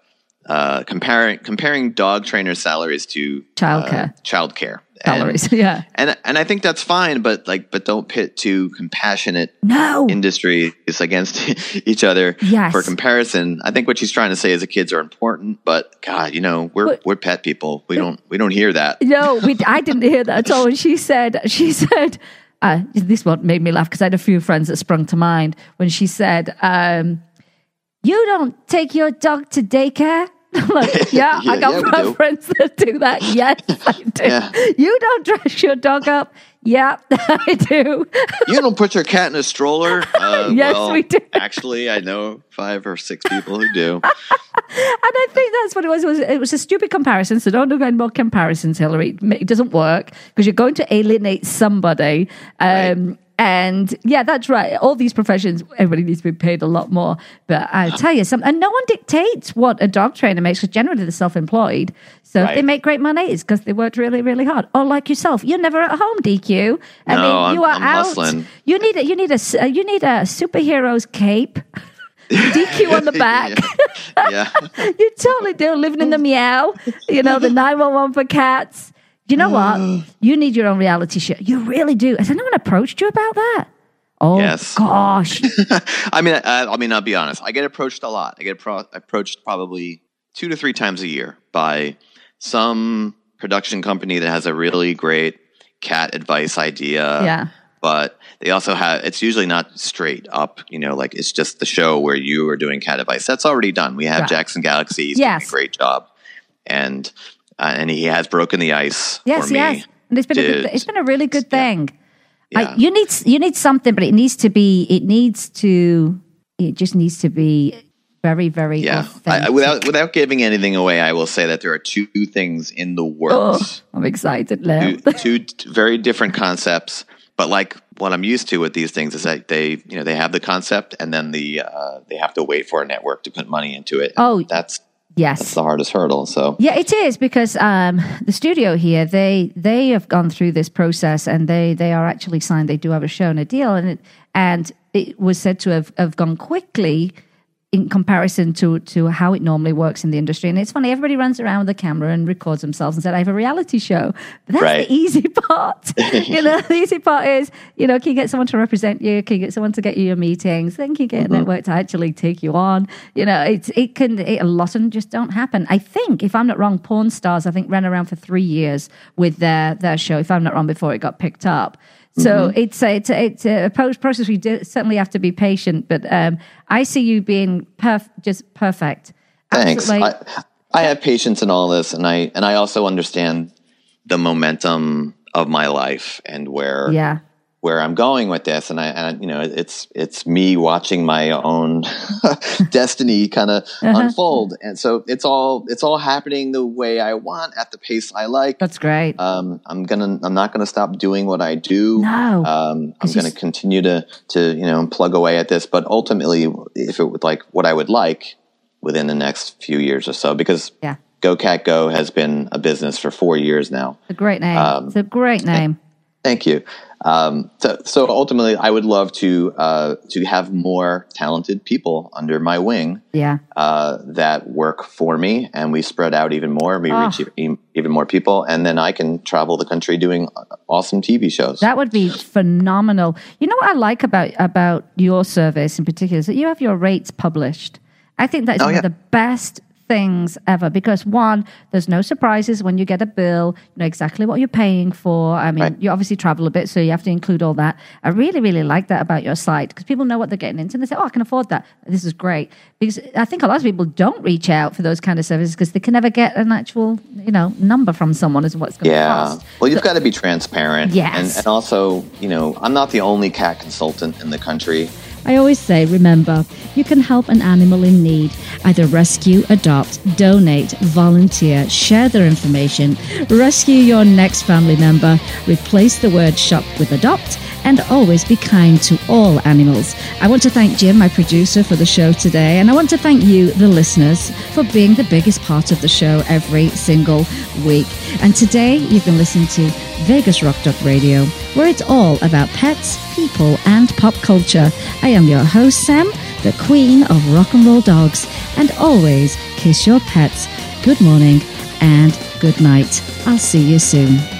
uh, comparing comparing dog trainer salaries to Childcare. uh, childcare salaries, yeah. and and I think that's fine, but like but don't pit two compassionate No. industries against each other Yes. for comparison. I think what she's trying to say is the kids are important, but God, you know, we're But- we're pet people. We don't we don't hear that. No, we, I didn't hear that at all. And she said, she said, uh, this one made me laugh because I had a few friends that sprung to mind when she said, um, "You don't take your dog to daycare." Like, yeah, Yeah, I got yeah, we do. friends that do that. Yes, I do. Yeah. You don't dress your dog up. Yeah, I do. You don't put your cat in a stroller. Uh, Yes, well, we do. Actually, I know five or six people who do. And I think that's what it was. It was, it was a stupid comparison. So don't do any more comparisons, Hillary. It doesn't work because you're going to alienate somebody. Um, And yeah, that's right. All these professions, everybody needs to be paid a lot more. But I'll tell you something, and no one dictates what a dog trainer makes because generally they're self employed. So if they make great money, it's because they worked really, really hard. Or like yourself, you're never at home, DQ. I No, mean, you I'm- are I'm out. hustling. You need a, you need a, uh, you need a superhero's cape DQ on the back. yeah. you totally do. Living in the meow, you know, the 911 for cats. You know what? Uh. You need your own reality show. You really do. Has anyone approached you about that? Oh, Yes. gosh. I mean, I, I mean, I'll be honest. I get approached a lot. I get appro- approached probably two to three times a year by some production company that has a really great cat advice idea. Yeah. But they also have. It's usually not straight up. You know, like it's just the show where you are doing cat advice. That's already done. We have Right. Jackson Galaxy. He's Yes. doing a great job, and uh, and he has broken the ice Yes, for me. yes. And it's been a good, it's been a really good thing. Yeah. I, you need you need something, but it needs to be it needs to it just needs to be very very Yeah, I. Without without giving anything away, I will say that there are two things in the Oh, works. I'm excited now. two, two very different concepts, but like what I'm used to with these things is that they, you know, they have the concept and then the uh, they have to wait for a network to put money into it. Oh, that's yes. that's the hardest hurdle. So Yeah, it is because um, the studio here they they have gone through this process and they they are actually signed. They do have a show and a deal, and it and it was said to have, have gone quickly in comparison to to how it normally works in the industry. And it's funny, everybody runs around with a camera and records themselves and said, "I have a reality show." But that's Right. the easy part. you know, the easy part is you know, can you get someone to represent you? Can you get someone to get you your meetings? Then can you get a mm-hmm. network to actually take you on? You know, it's it can it, a lot of them just don't happen. I think if I'm not wrong, Pawn Stars I think ran around for three years with their their show. If I'm not wrong, before it got picked up. So it's a, it's a, it's a pro- process. We do, certainly have to be patient, but um, I see you being perf- just perfect. thanks. Absolutely. I, I have patience in all this, and I and I also understand the momentum of my life and where yeah. Where I'm going with this, and I, and you know, it's it's me watching my own destiny kind of Uh-huh. unfold, and so it's all it's all happening the way I want at the pace I like. That's great. Um, I'm gonna I'm not gonna stop doing what I do. No. um, I'm gonna continue to to you know plug away at this, but ultimately, if it would like what I would like within the next few years or so, because Yeah. Go Cat Go has been a business for four years now. A great name. Um, it's a great name. Thank you. Um, so, so ultimately, I would love to uh, to have more talented people under my wing Yeah. uh, that work for me, and we spread out even more. We Ah. reach e- even more people, and then I can travel the country doing awesome TV shows. That would be phenomenal. You know what I like about about your service in particular is that you have your rates published. I think that is Oh, one yeah. of the best things ever because one, there's no surprises when you get a bill. You know exactly what you're paying for. I mean, Right. you obviously travel a bit, so you have to include all that. I really, really like that about your site because people know what they're getting into and they say, "Oh, I can afford that. This is great." Because I think a lot of people don't reach out for those kind of services because they can never get an actual, you know, number from someone as what's going to Yeah. cost. Well, you've got to be transparent. Yes. And, and also, you know, I'm not the only cat consultant in the country. I always say, remember, you can help an animal in need. Either rescue, adopt, donate, volunteer, share their information, rescue your next family member, replace the word shop with adopt, and always be kind to all animals. I want to thank Jim, my producer, for the show today, and I want to thank you, the listeners, for being the biggest part of the show every single week. And today, you've been listening to Vegas Rock Dog Radio, where it's all about pets, people, and pop culture. I am your host, Sam, the queen of rock and roll dogs, and always kiss your pets good morning and good night. I'll see you soon.